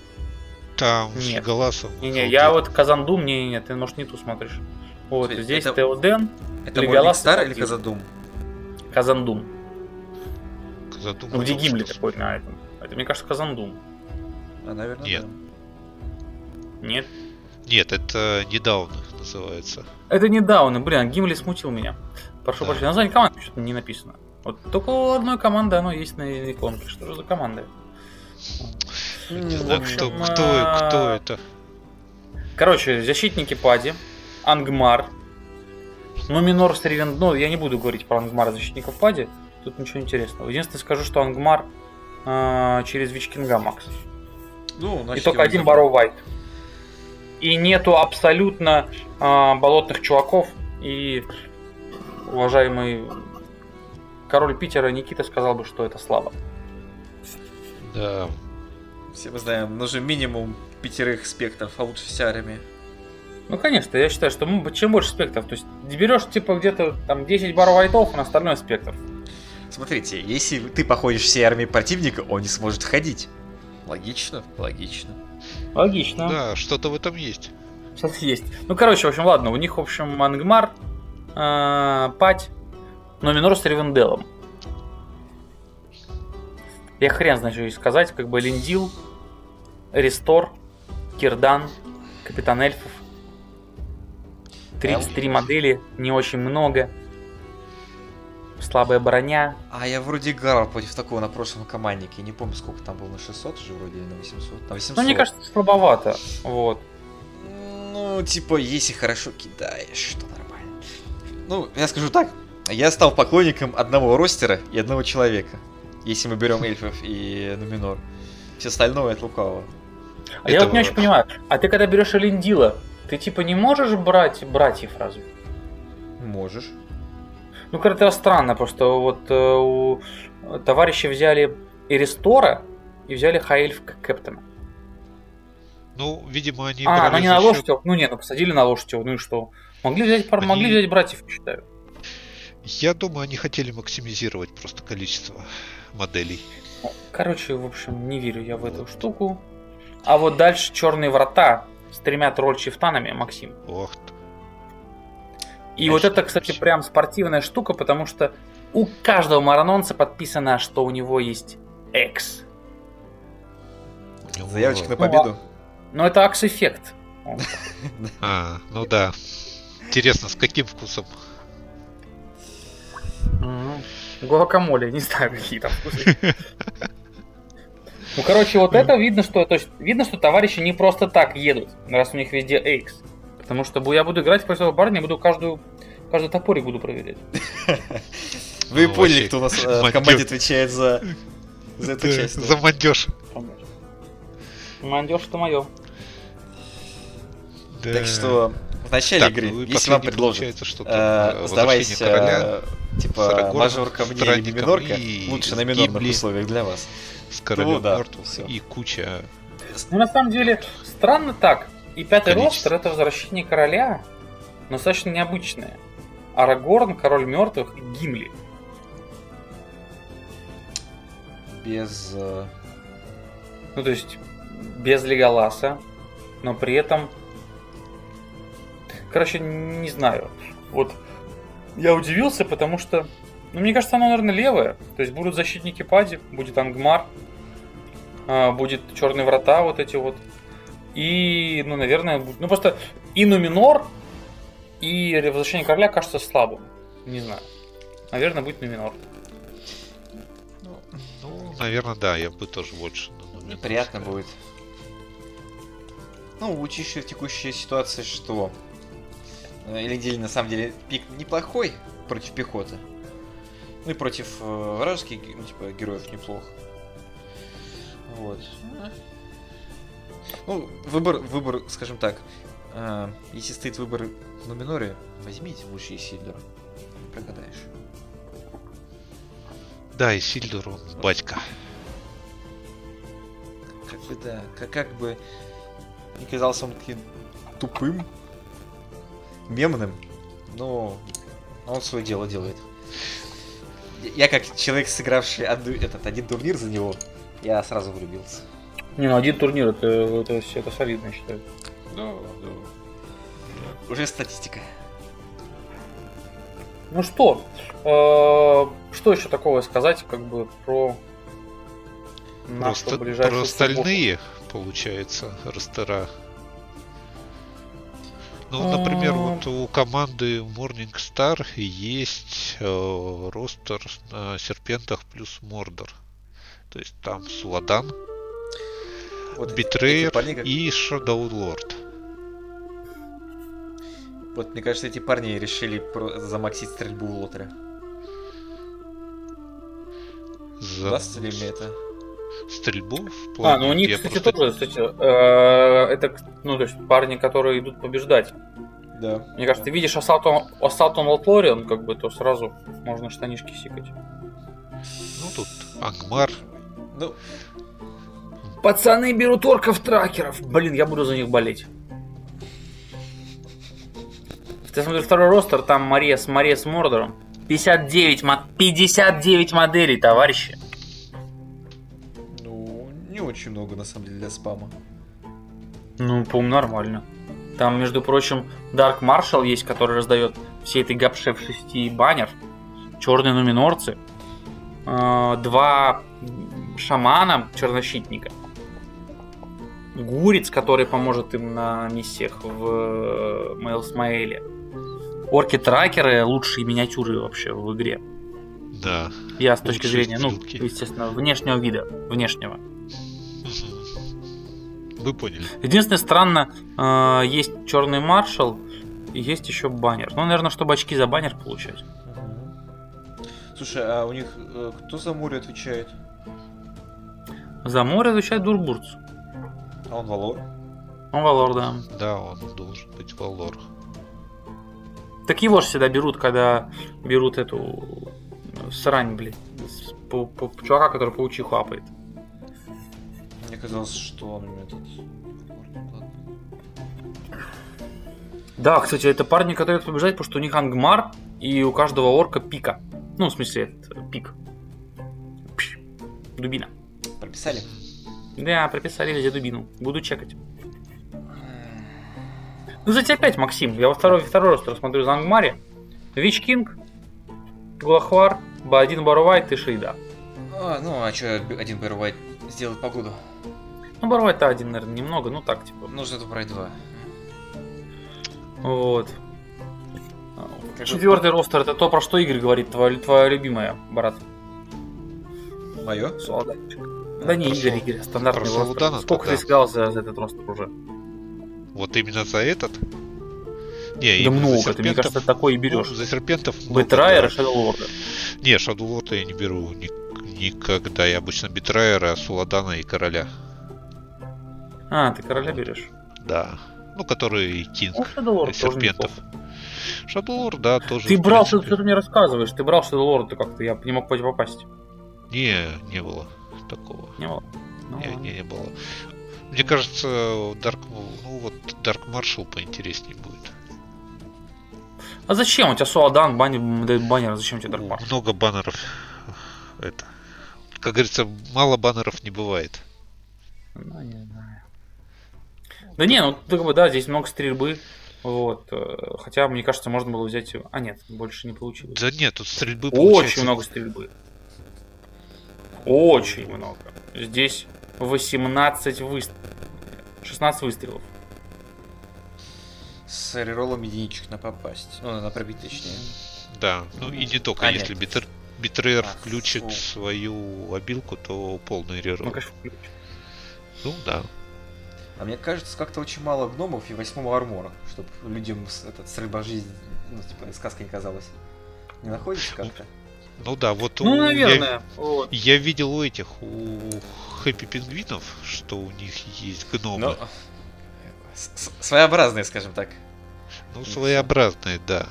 Там нет. с Голосом.
Не-не, я вот Казандум, не, не, ты, может, не ту смотришь. Вот, Смотри, здесь это... Теоден.
Это Леголас Стар или Казадум?
Казандум.
Казандум.
Ну, где Гимли такой на этом. Это, мне кажется, Казандум.
А, наверное,
Нет.
Да.
Нет?
Нет, это недавно называется.
Это недавно, блин, Гимли смутил меня. Прошу да. прощения, название команды что-то не написано. Вот только у одной команды оно есть на иконке. Что же за команда?
Не знаю, кто, кто, а, кто это.
Короче, защитники Пади, Ангмар, Нуминор Стревен... Ну, я не буду говорить про Ангмара защитников Пади. Тут ничего интересного. Единственное скажу, что Ангмар э, через Вичкинга Макс. Ну, значит, и только один Баро Вайт. И нету абсолютно э, болотных чуваков. И уважаемый король Питера Никита сказал бы, что это слабо.
Да.
Все мы знаем, нужен минимум пятерых спектров, а лучше вся армия.
Ну, конечно, я считаю, что чем больше спектров, то есть берешь типа где-то там 10 баров вайтов, а на остальное спектр.
Смотрите, если ты походишь всей армией противника, он не сможет ходить. Логично, логично.
Логично.
Да, что-то в этом есть.
Что-то есть. Ну, короче, в общем, ладно, у них, в общем, Ангмар, э, Пать, но Минор с Ревенделом. Я хрен знаю, что здесь сказать, как бы Линдил, Рестор, Кирдан, Капитан Эльфов. 33 модели, не очень много слабая броня.
А я вроде играл против такого на прошлом команднике. Не помню, сколько там было, на 600 же вроде или на 800. На 800.
Ну, мне кажется, слабовато. Вот.
Ну, типа, если хорошо кидаешь, то нормально. Ну, я скажу так. Я стал поклонником одного ростера и одного человека. Если мы берем эльфов и Нуминор. Все остальное от лукавого.
А я вот не очень понимаю, а ты когда берешь Элендила, ты типа не можешь брать братьев разве?
Можешь.
Ну, как-то странно, просто вот э, у товарищи взяли Эристора и взяли Хаэльф как кэптена.
Ну, видимо, они
А, ну не на лошадь, ну не, ну посадили на лошадь, ну и что? Могли взять, пар...
Они-
могли взять братьев, я считаю.
Я думаю, они хотели максимизировать просто количество моделей.
Короче, в общем, не верю я в эту штуку. А вот дальше Черные врата с тремя тролль-чифтанами, Максим.
Ох ты.
И
Я
вот это, кстати, прям спортивная штука, потому что у каждого маранонца подписано, что у него есть
него-
Заявочка на
Ну, а-
победу.
Но это Акс-эффект.
А, ну да. Интересно, с каким вкусом?
Гуакамоле, не знаю, какие там вкусы. Ну, короче, вот это видно, что, то есть, видно, что товарищи не просто так едут, раз у них везде X. Потому что бу- я буду играть против этого парня, я буду каждую, каждый топорик буду проверять.
Вы
Ну,
поняли, кто у нас э, в команде отвечает за, за эту часть.
За мандеж.
Мандеж это мое.
Так что в начале
Так,
игры,
ну
если вам предложат
что
э,
э, возвращение короля
типа
Арагорном,
мажорка мне или минорка,
и
лучше на минорных
Гимли.
условиях для вас.
с королем
ну да,
мертвых
всё.
и куча...
Ну, на самом деле, странно так. И пятый
Количество.
ростер это возвращение короля, но достаточно необычное. Арагорн, король мертвых и Гимли.
Без... э,
Ну, то есть, без Леголаса, но при этом... Короче, не знаю. Вот я удивился, потому что... Ну, мне кажется, оно, наверное, левое. То есть будут защитники Пади, будет Ангмар, а, будет Черные врата вот эти вот. И, ну, наверное, будет... Ну, просто и Нуминор, и Возвращение Короля кажется слабым. Не знаю. Наверное, будет Нуминор.
Ну, наверное, да, я бы тоже больше... на Нуминор
Неприятно
сказал.
будет. Ну, учитывая текущая ситуация, что э, Элендиль на самом деле пик неплохой против пехоты. Ну и против э, вражеских ну, типа, героев неплохо. Вот. Ну, выбор, выбор, скажем так, э, если стоит выбор в Нуминоре, возьмите лучше Исильдора. Не прогадаешь.
Да, и Сильдур, он батька.
Как бы да, как, как бы не казался он таким тупым, мемным, но он свое дело делает. Я как человек, сыгравший одну- этот один турнир за него, я сразу влюбился.
Не, ну один турнир, это, это, это солидно, я считаю.
Ну, Уже статистика.
Ну что, э, что еще такого сказать, как бы про нашу
Просто
ближайшую
про
субботу?
остальные, получается, ростера. Ну, например,
А.
вот у команды Morning Star есть э, ростер на серпентах плюс Мордор. То есть там Суладан,
Вот
Битрейер
парни, как-
и Shadow Lord.
Вот мне кажется, эти парни решили про- замаксить стрельбу в лотера.
За
Удастся ли мне это?
Стрельбу в
А, ну у них, кстати,
просто-
тоже, кстати, э, это, ну, то есть парни, которые идут побеждать.
Да.
Мне кажется, ты видишь Assault on, Assault on Outlorian, как бы, то сразу можно штанишки сикать.
Ну, тут Ангмар.
Ну,
Пацаны берут орков-тракеров. Блин, я буду за них болеть. Ты смотри, второй ростер, там Мария с Мария с Мордором. 59, мо- 59 моделей, товарищи.
Очень много на самом деле для спама.
Ну, по-моему, нормально. Там, между прочим, Dark Marshal есть, который раздает все этой гапше в шести баннер. Черные нуминорцы. Э, Два шамана чернощитника. Гурец, который поможет им на миссиях в Мейлсмаэле. Орки-тракеры лучшие миниатюры вообще в игре.
Да.
Я с точки зрения, ну, естественно, внешнего вида. Внешнего.
Вы поняли.
Единственное, странно, э, есть черный маршал и есть еще баннер. Ну, наверное, чтобы очки за баннер получать.
Слушай, а у них э, кто за море отвечает?
За море отвечает Дурбурц.
А он Валор?
Он Валор, да.
Да, он должен быть Валор.
Так его же всегда берут, когда берут эту срань, блин. с- по- по- Чувака, который паучиху апает.
Мне казалось, что он этот...
Да, кстати, это парни, которые побежать, потому что у них ангмар, и у каждого орка пика. Ну, в смысле, э, пик. Пш, Дубина.
Прописали?
Да, прописали везде дубину. Буду чекать. Ну, тебя опять, Максим. Я во второй, второй раз рассмотрю за Ангмаре. Вич Кинг, Глахвар, Ба1 Барувайт и Шейда.
А, ну, а что один Бэрвайт сделает погоду?
Ну, Барувайт-то один, наверное, немного, ну так, типа.
Нужно это брать два.
Вот. Четвертый ростер это то, про что Игорь говорит, твоя, твоя любимая, брат.
Мое?
Солоданчик. Да не,
Про
Игорь, Игорь, стандартный ростер.
Солодана-то
Сколько
да.
ты сказал за, за этот ростер уже?
Вот именно за этот? Не,
Да много, ты, мне
серпентов-
кажется, такой и берешь.
Ну, за серпентов много,
Бэтрайер
да.
и Шадоулорда.
Не, Шадулорда я не беру ни- никогда. Я обычно Битрайера, Суладана и Короля.
А, ты короля берешь.
Да. Ну, который Кинг.
Ну,
серпентов. Шадулор, да, тоже.
Ты брал,
принципе.
что ты мне рассказываешь, ты брал Шадоулорда как-то, я не мог по- попасть.
Не, не было такого.
Не было. Ну,
Не, не, не было. Мне кажется, Dark, ну вот Dark Marshal поинтереснее будет.
А зачем? У тебя Суадан, баннер, баннер, зачем тебе Даркмар?
Много баннеров. Это. Как говорится, мало баннеров не бывает.
Ну, не знаю. Да не, ну как бы да, здесь много стрельбы. Вот. э, Хотя, мне кажется, можно было взять. его- А нет, больше не получилось.
Да нет, тут стрельбы
Очень
получается-
много стрельбы. Очень много. Здесь 18 выстрелов. 16 выстрелов.
С реролом единичек на попасть. Ну, на пробить точнее.
Да, ну и не только,
А,
если
нет.
битер, битрейер
А,
включит
фу.
свою обилку, то полный рерол.
Ну, конечно, включу.
Ну да.
А мне кажется, как-то очень мало гномов и восьмого армора, чтобы людям с, этот, стрельба жизни, ну, типа, сказка не казалась. Не находится как-то?
Ну да, вот
Ну,
у-
наверное. Вот.
Я, я видел у этих, у хэппи пингвинов, что у них есть гномы.
Ну, с- с- своеобразные, скажем так.
Ну, своеобразные, да.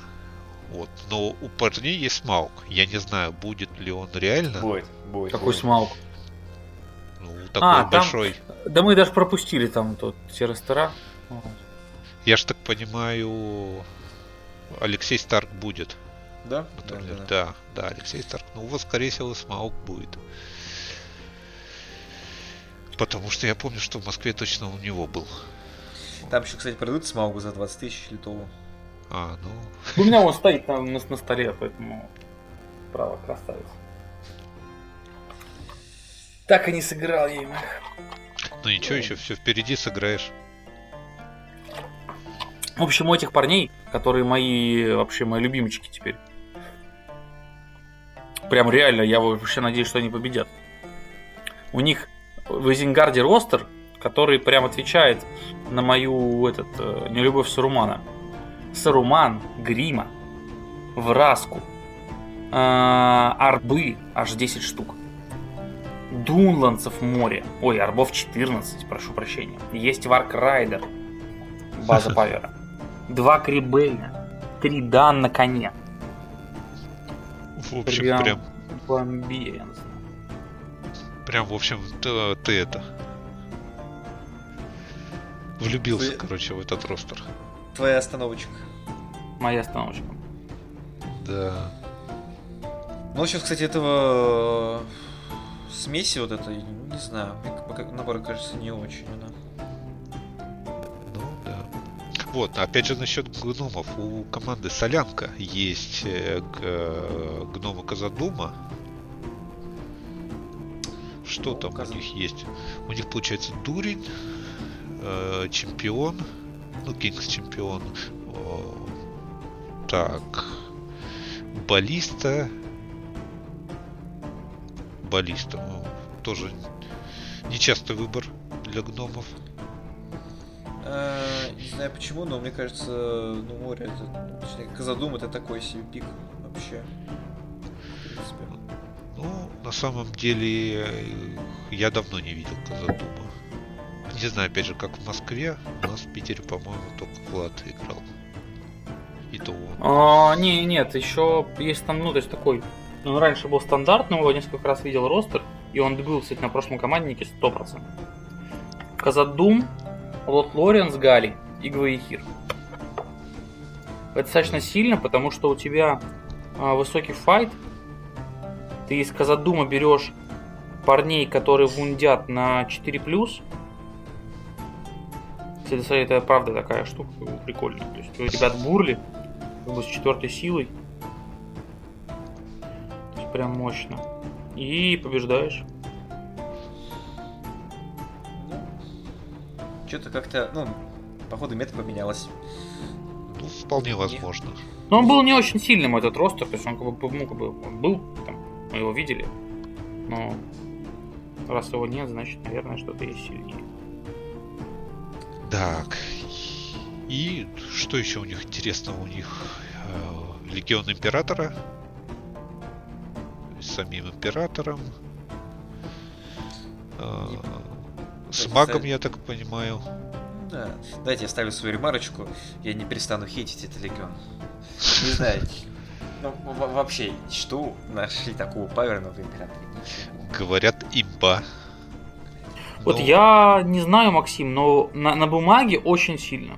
Вот. Но у парней есть смаук. Я не знаю, будет ли он реально.
Будет, будет.
Какой
будет.
смаук.
Ну, такой
А, там-
большой.
Да мы даже пропустили там тут все рестора. Вот.
Я ж так понимаю, Алексей Старк будет.
Да?
в
Да, да, да.
да, да, Алексей Старк. Ну, вот, скорее всего, смаук будет. Потому что я помню, что в Москве точно у него был.
Там еще, кстати, продают смаугу за 20 тысяч литовую.
А, ну,
У меня он стоит там на, на столе, поэтому право красавец. Так и не сыграл я им.
ну ничего, еще все впереди сыграешь.
В общем, у этих парней, которые мои, вообще мои любимчики теперь. Прям реально, я вообще надеюсь, что они победят. У них в Изенгарде ростер, который прям отвечает на мою этот, э, нелюбовь Сарумана. Саруман, Грима, Враску, э, Арбы, аж 10 штук. Дунландцев море. Ой, Арбов 14, прошу прощения. Есть Варкрайдер, база Павера. Два Крибейна, три Дан на коне.
В общем,
Прям
прям,
бомбезно.
прям, в общем, ты, ты это... Влюбился,
Ты-
короче, в этот ростер.
Твоя остановочка.
Моя остановочка.
Да.
Ну, сейчас, кстати, этого смеси вот этой, не знаю, мне пока набор кажется не очень она.
Ну, да. Вот, опять же насчет гномов. У команды Солянка есть э, э, гномы Казадума. Что
Ну,
там
Каза-
у них есть? У них получается Дурень, э, чемпион, ну, Кингс чемпион. О, так. Баллиста. Баллиста. ну, тоже нечастый выбор для гномов.
А, не знаю почему, но мне кажется, ну, море, это, точнее, Казадум это такой себе пик вообще. В принципе.
Ну, на самом деле, э, я давно не видел Казадума. Не знаю, опять же, как в Москве, у нас в Питере, по-моему, только Влад играл. И то он.
А, не, нет, еще есть там, ну, то есть такой. Он раньше был стандартным, его несколько раз видел ростер, и он был, кстати, на прошлом команднике 100%. Казадум, Лот Лоренс, Гали и Гваихир. Это достаточно сильно, потому что у тебя а, высокий файт. Ты из Казадума берешь парней, которые вундят на 4+. Кстати, это правда такая штука прикольная. То есть у ребят бурли, как бы с четвертой силой. Прям мощно. И побеждаешь.
Что-то как-то, ну, походу мета поменялась.
Ну, вполне возможно.
Но он был не очень сильным, этот ростер, то есть он как бы, ну, как бы он был, там, мы его видели. Но раз его нет, значит, наверное, что-то есть сильнее.
Так. И что еще у них интересного? У них э, Легион Императора. С самим Императором. Э, с магом, я так понимаю.
Да. Давайте я ставлю свою ремарочку. Я не перестану хейтить этот легион. Не знаю. Ну, во- вообще, что нашли такого паверного в императоре? Ничего.
Говорят, имба.
Вот
Но
я не знаю, Максим, но на, на бумаге очень сильно.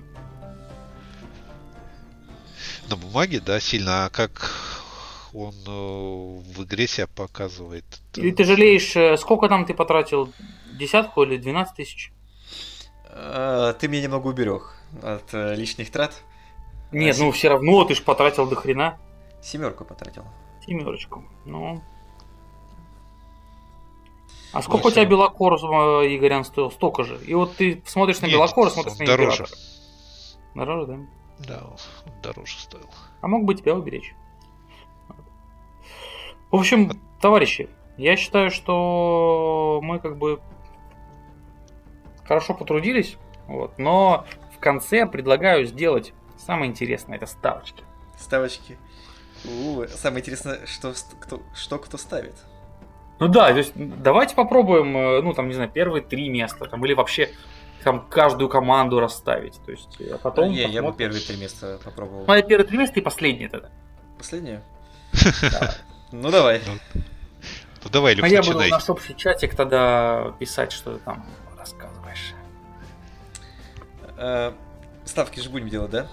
На бумаге, да, сильно. А как он э, в игре себя показывает?
Или ты жалеешь, э, сколько там ты потратил? Десятку или 12 тысяч?
А, Ты меня немного уберег от э, лишних трат.
Нет,
Спасибо.
ну все равно ты ж потратил до хрена.
Семерку потратил.
Семерочку. Ну. А сколько у
всё
тебя. Белокор, э, Игорян, стоил? Столько же. И вот ты смотришь на
Нет,
Белокора,
он
смотришь на
дороже.
Императора. Дороже, да?
Да, он дороже стоил.
А мог бы тебя уберечь. В общем, товарищи, я считаю, что мы как бы хорошо потрудились, вот, но в конце предлагаю сделать самое интересное, это ставочки.
Ставочки. У, самое интересное, что, кто, что кто ставит.
Ну да, то есть давайте попробуем, э, ну там, не знаю, первые три места, там, или вообще там каждую команду расставить, то есть, а потом
не, я бы
посмотрим.
первые три места попробовал.
Ну, а первые три места и последнее тогда.
Последнее?
Давай.
Ну давай.
Ну давай, Люк,
А я буду в
начинай.
наш общий чатик тогда писать, что ты там рассказываешь.
Э, Ставки же будем делать, да?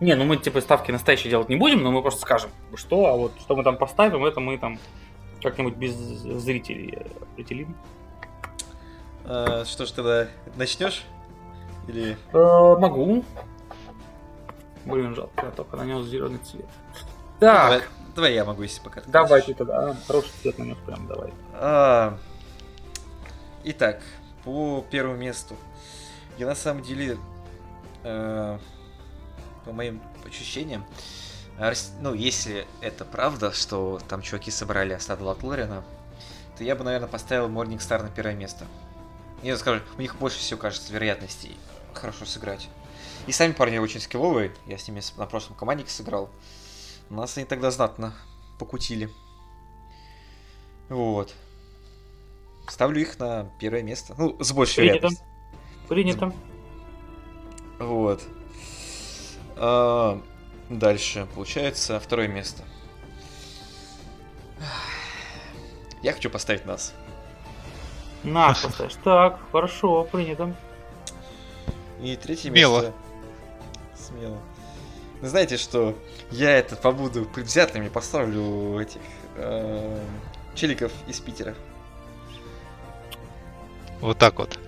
Не, ну мы типа ставки настоящие делать не будем, но мы просто скажем, что, а вот что мы там поставим, это мы там как-нибудь без зрителей определим.
Э, Что ж тогда, начнешь? Или...
Э, могу. Блин, жалко, я только нанес зеленый цвет. Так,
Давай, я могу, если пока. ты
давай
хочешь.
ты тогда. А, хороший цвет нанес прям, давай.
А, Итак, по первому месту. Я на самом деле, э, по моим ощущениям, ну, если это правда, что там чуваки собрали остаток Латлорина, то я бы, наверное, поставил Morning Star на первое место. Я скажу, у них больше всего, кажется, вероятностей хорошо сыграть. И сами парни очень скилловые, я с ними на прошлом команднике сыграл. Нас они тогда знатно покутили. Вот. Ставлю их на первое место. Ну, с большей
Принято.
вероятностью.
Принято.
Вот. А, дальше, получается, второе место. Я хочу поставить нас.
Наш поставишь. Так, хорошо, принято.
И третье
Смело.
место. Смело. Ну, знаете что? Я это побуду предвзятым и поставлю этих э, челиков из Питера.
Вот так вот.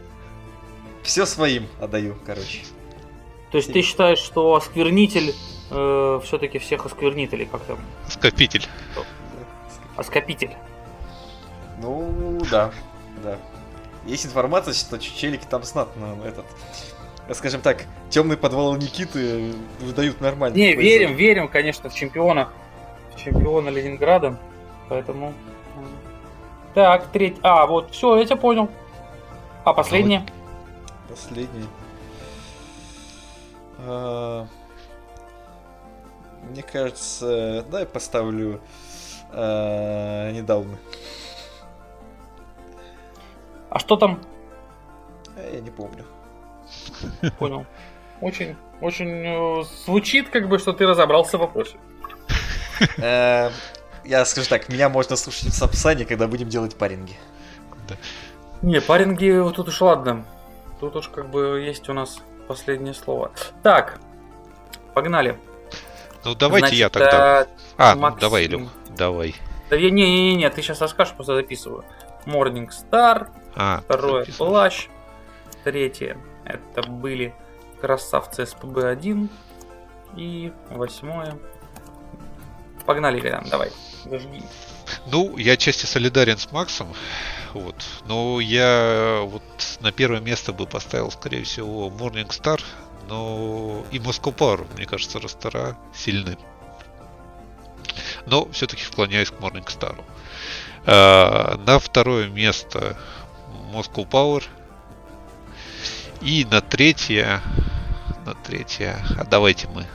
Все своим отдаю, короче.
То есть ты считаешь, что осквернитель все-таки всех осквернит, или как там?
Скопитель.
Оскопитель.
Ну, да, да. Есть информация, что челики там знатно этот, скажем так, темный подвал Никиты выдают нормально.
Не, верим, верим, конечно, в чемпиона. В чемпиона Ленинграда. Поэтому. Так, треть. А, вот, все, я тебя понял. А последнее?
Последний. А, Мне кажется, да, я поставлю а, недавно.
А что там?
А, Я не помню.
Понял. Очень, очень э, звучит, как бы, что ты разобрался в вопросе.
Э, Я скажу так, меня можно слушать в Сапсане, когда будем делать паринги.
Не, паринги, вот тут уж ладно. Тут уж как бы есть у нас последнее слово. Так, погнали.
Ну давайте
Значит,
я тогда.
э,
А, ну
Максим.
давай, Илюх, давай.
Да я- не-не-не, ты сейчас расскажешь, просто записываю. Morning Star,
А,
второе
записываешь.
плащ, третье это были красавцы СПБ-1 и восьмое. Погнали, Ильян, давай. Зажги.
Ну, я отчасти солидарен с Максом, вот. Но я вот на первое место бы поставил, скорее всего, Morning Star, но и Power, мне кажется, ростера сильны. Но все-таки склоняюсь к Morning Star. А, на второе место Moscow Power. И на третье... На третье... А давайте мы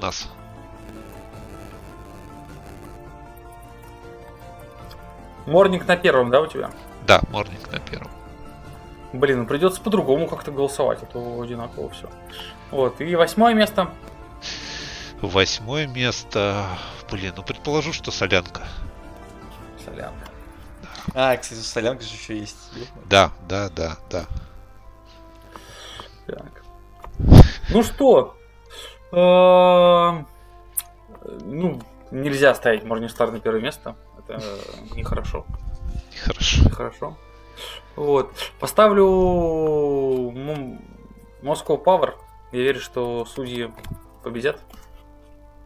нас.
Морник на первом, да, у тебя?
Да, Morning на первом.
Блин, ну придется по-другому как-то голосовать, а то одинаково все. Вот, и восьмое место.
Восьмое место. Блин, ну предположу, что солянка.
Солянка.
А, кстати, солянка же еще есть.
Да, да, да, да.
Так. Ну что? Эм, Ну, нельзя ставить Morningstar на первое место. Это э, нехорошо.
Хорошо.
Нехорошо. Вот. Поставлю Moscow Power. Я верю, что судьи победят.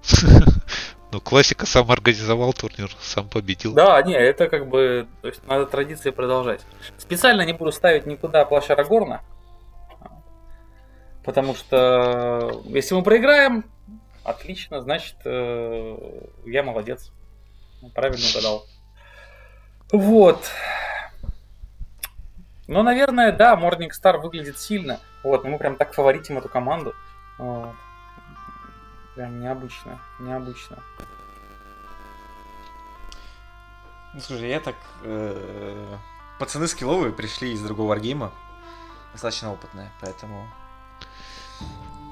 Ну, классика сам организовал турнир, сам победил.
Да, не, это как бы, то есть надо традиции продолжать. Специально не буду ставить никуда плащ Арагорна, потому что если мы проиграем, отлично, значит, э, я молодец. Правильно угадал. Вот. Ну, наверное, да, Morning Star выглядит сильно. Вот, но мы прям так фаворитим эту команду. Вот. Прям необычно, необычно.
Ну, слушай, я так... э, Пацаны скилловые пришли из другого варгейма. Достаточно опытные, поэтому...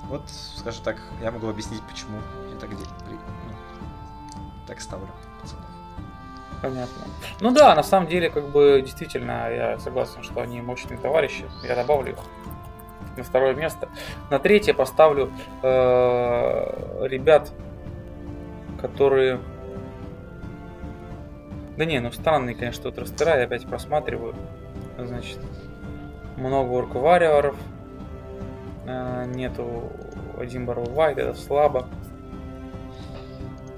Вот, скажу так, я могу объяснить, почему я так, де- при- ну, так ставлю.
Понятно. Ну да, на самом деле, как бы, действительно, я согласен, что они мощные товарищи. Я добавлю их на второе место. На третье поставлю э, ребят, которые... Да не, ну странные, конечно, тут растера, я опять просматриваю. Значит, много орк-варриоров. Э, нету один Барроу Вайт, это слабо.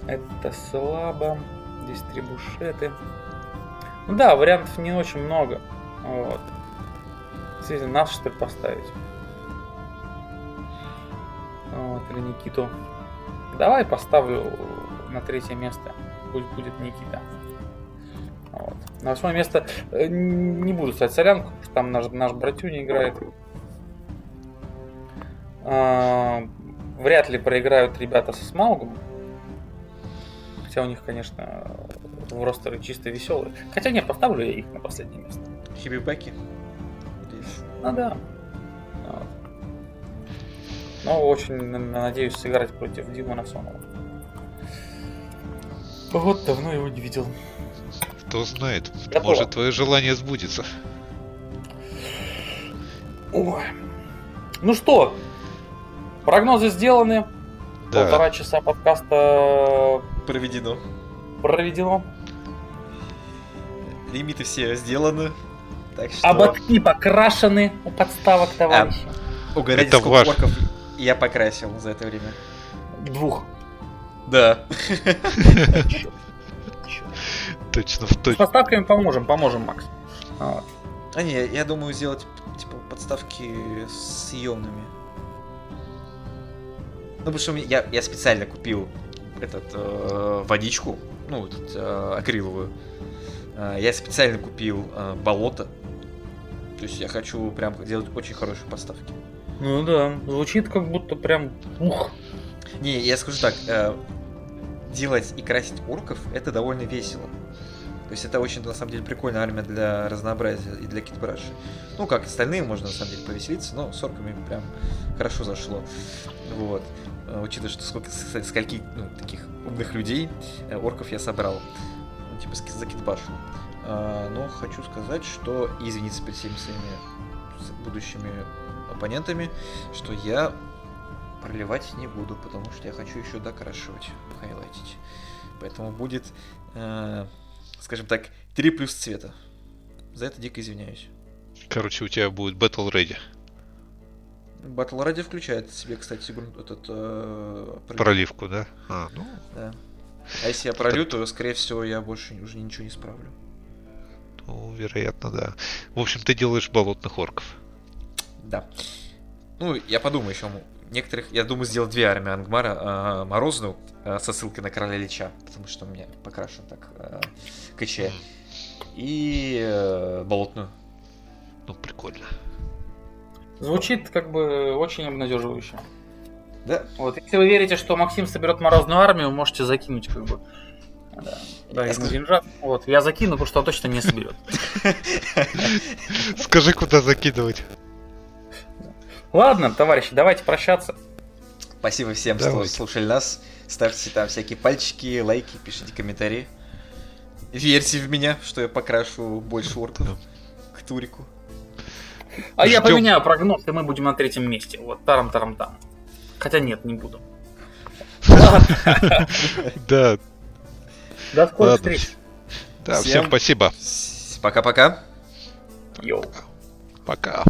Это слабо. Здесь три бушеты. Ну да, вариантов не очень много. Вот. Действительно, нас что ли поставить? Вот, или Никиту. Давай поставлю на третье место. Пусть будет Никита. Вот. На восьмое место э, не буду ставить солянку, потому что там наш, наш братюня играет. А, вряд ли проиграют ребята со Смаугом. Хотя у них, конечно, в ростеры чисто веселые. Хотя не, поставлю я их на последнее место.
Хибибеки?
Ну да. Вот. Но очень на- надеюсь сыграть против Димона Сонова. Вот давно его не видел.
Кто знает,
Готово.
может твое желание сбудется.
Ой. Ну что, прогнозы сделаны.
Да.
Полтора часа подкаста
Проведено.
проведено.
Лимиты все сделаны. Так что...
Ободки покрашены у подставок, товарищи.
Угорели
Это
сколько
ваш.
орков я покрасил за это время.
Двух.
Да.
Точно в
С
точку.
поставками поможем, поможем, Макс.
А не, я думаю сделать типа подставки с съемными. Ну, потому что я, я специально купил этот э, водичку, ну, этот, э, акриловую. Э, я специально купил э, болото. То есть я хочу прям делать очень хорошие подставки.
Ну да, звучит как будто прям ух.
Не, я скажу так, э, делать и красить орков это довольно весело. То есть это очень, на самом деле, прикольная армия для разнообразия и для китбраши. Ну, как остальные, можно, на самом деле, повеселиться, но с орками прям хорошо зашло. Вот. Э, Учитывая, что сколько, скольки ну, таких умных людей э, орков я собрал. Ну, типа, за китбашу. А, но хочу сказать, что извиниться перед всеми своими будущими оппонентами, что я проливать не буду, потому что я хочу еще докрашивать, хайлайтить. Поэтому будет, э, скажем так, 3 плюс цвета. За это дико извиняюсь.
Короче, у тебя будет Battle Ready.
Battle ради включает в себе, кстати, этот э, пролив.
Проливку, да? А, ну,
Да. А если я пролью, то, скорее всего, я больше уже ничего не справлю.
ну, вероятно, да. В общем, ты делаешь болотных орков.
Да. Ну, я подумаю еще. Некоторых, я думаю, сделать две армии Ангмара. а, Морозную а, со ссылкой на Короля Лича, потому что у меня покрашен так а, КЧ. И э, Болотную.
Ну, прикольно.
Звучит как бы очень обнадеживающе.
Да.
Вот, если вы верите, что Максим соберет морозную армию, можете закинуть как бы. Да, да
Я
ему
скажу-
деньжат. Вот, я закину, потому что он точно не соберет.
Скажи, куда закидывать.
Ладно, товарищи, давайте прощаться.
Спасибо всем, что слушали нас. Ставьте там всякие пальчики, лайки, пишите комментарии. Верьте в меня, что я покрашу больше орков к Турику.
А я поменяю прогноз, и мы будем на третьем месте. Вот, тарам-тарам-там. Хотя нет, не буду.
Да,
до скорых встреч.
Да,
Всем
спасибо.
Пока-пока.
Йоу.
Пока.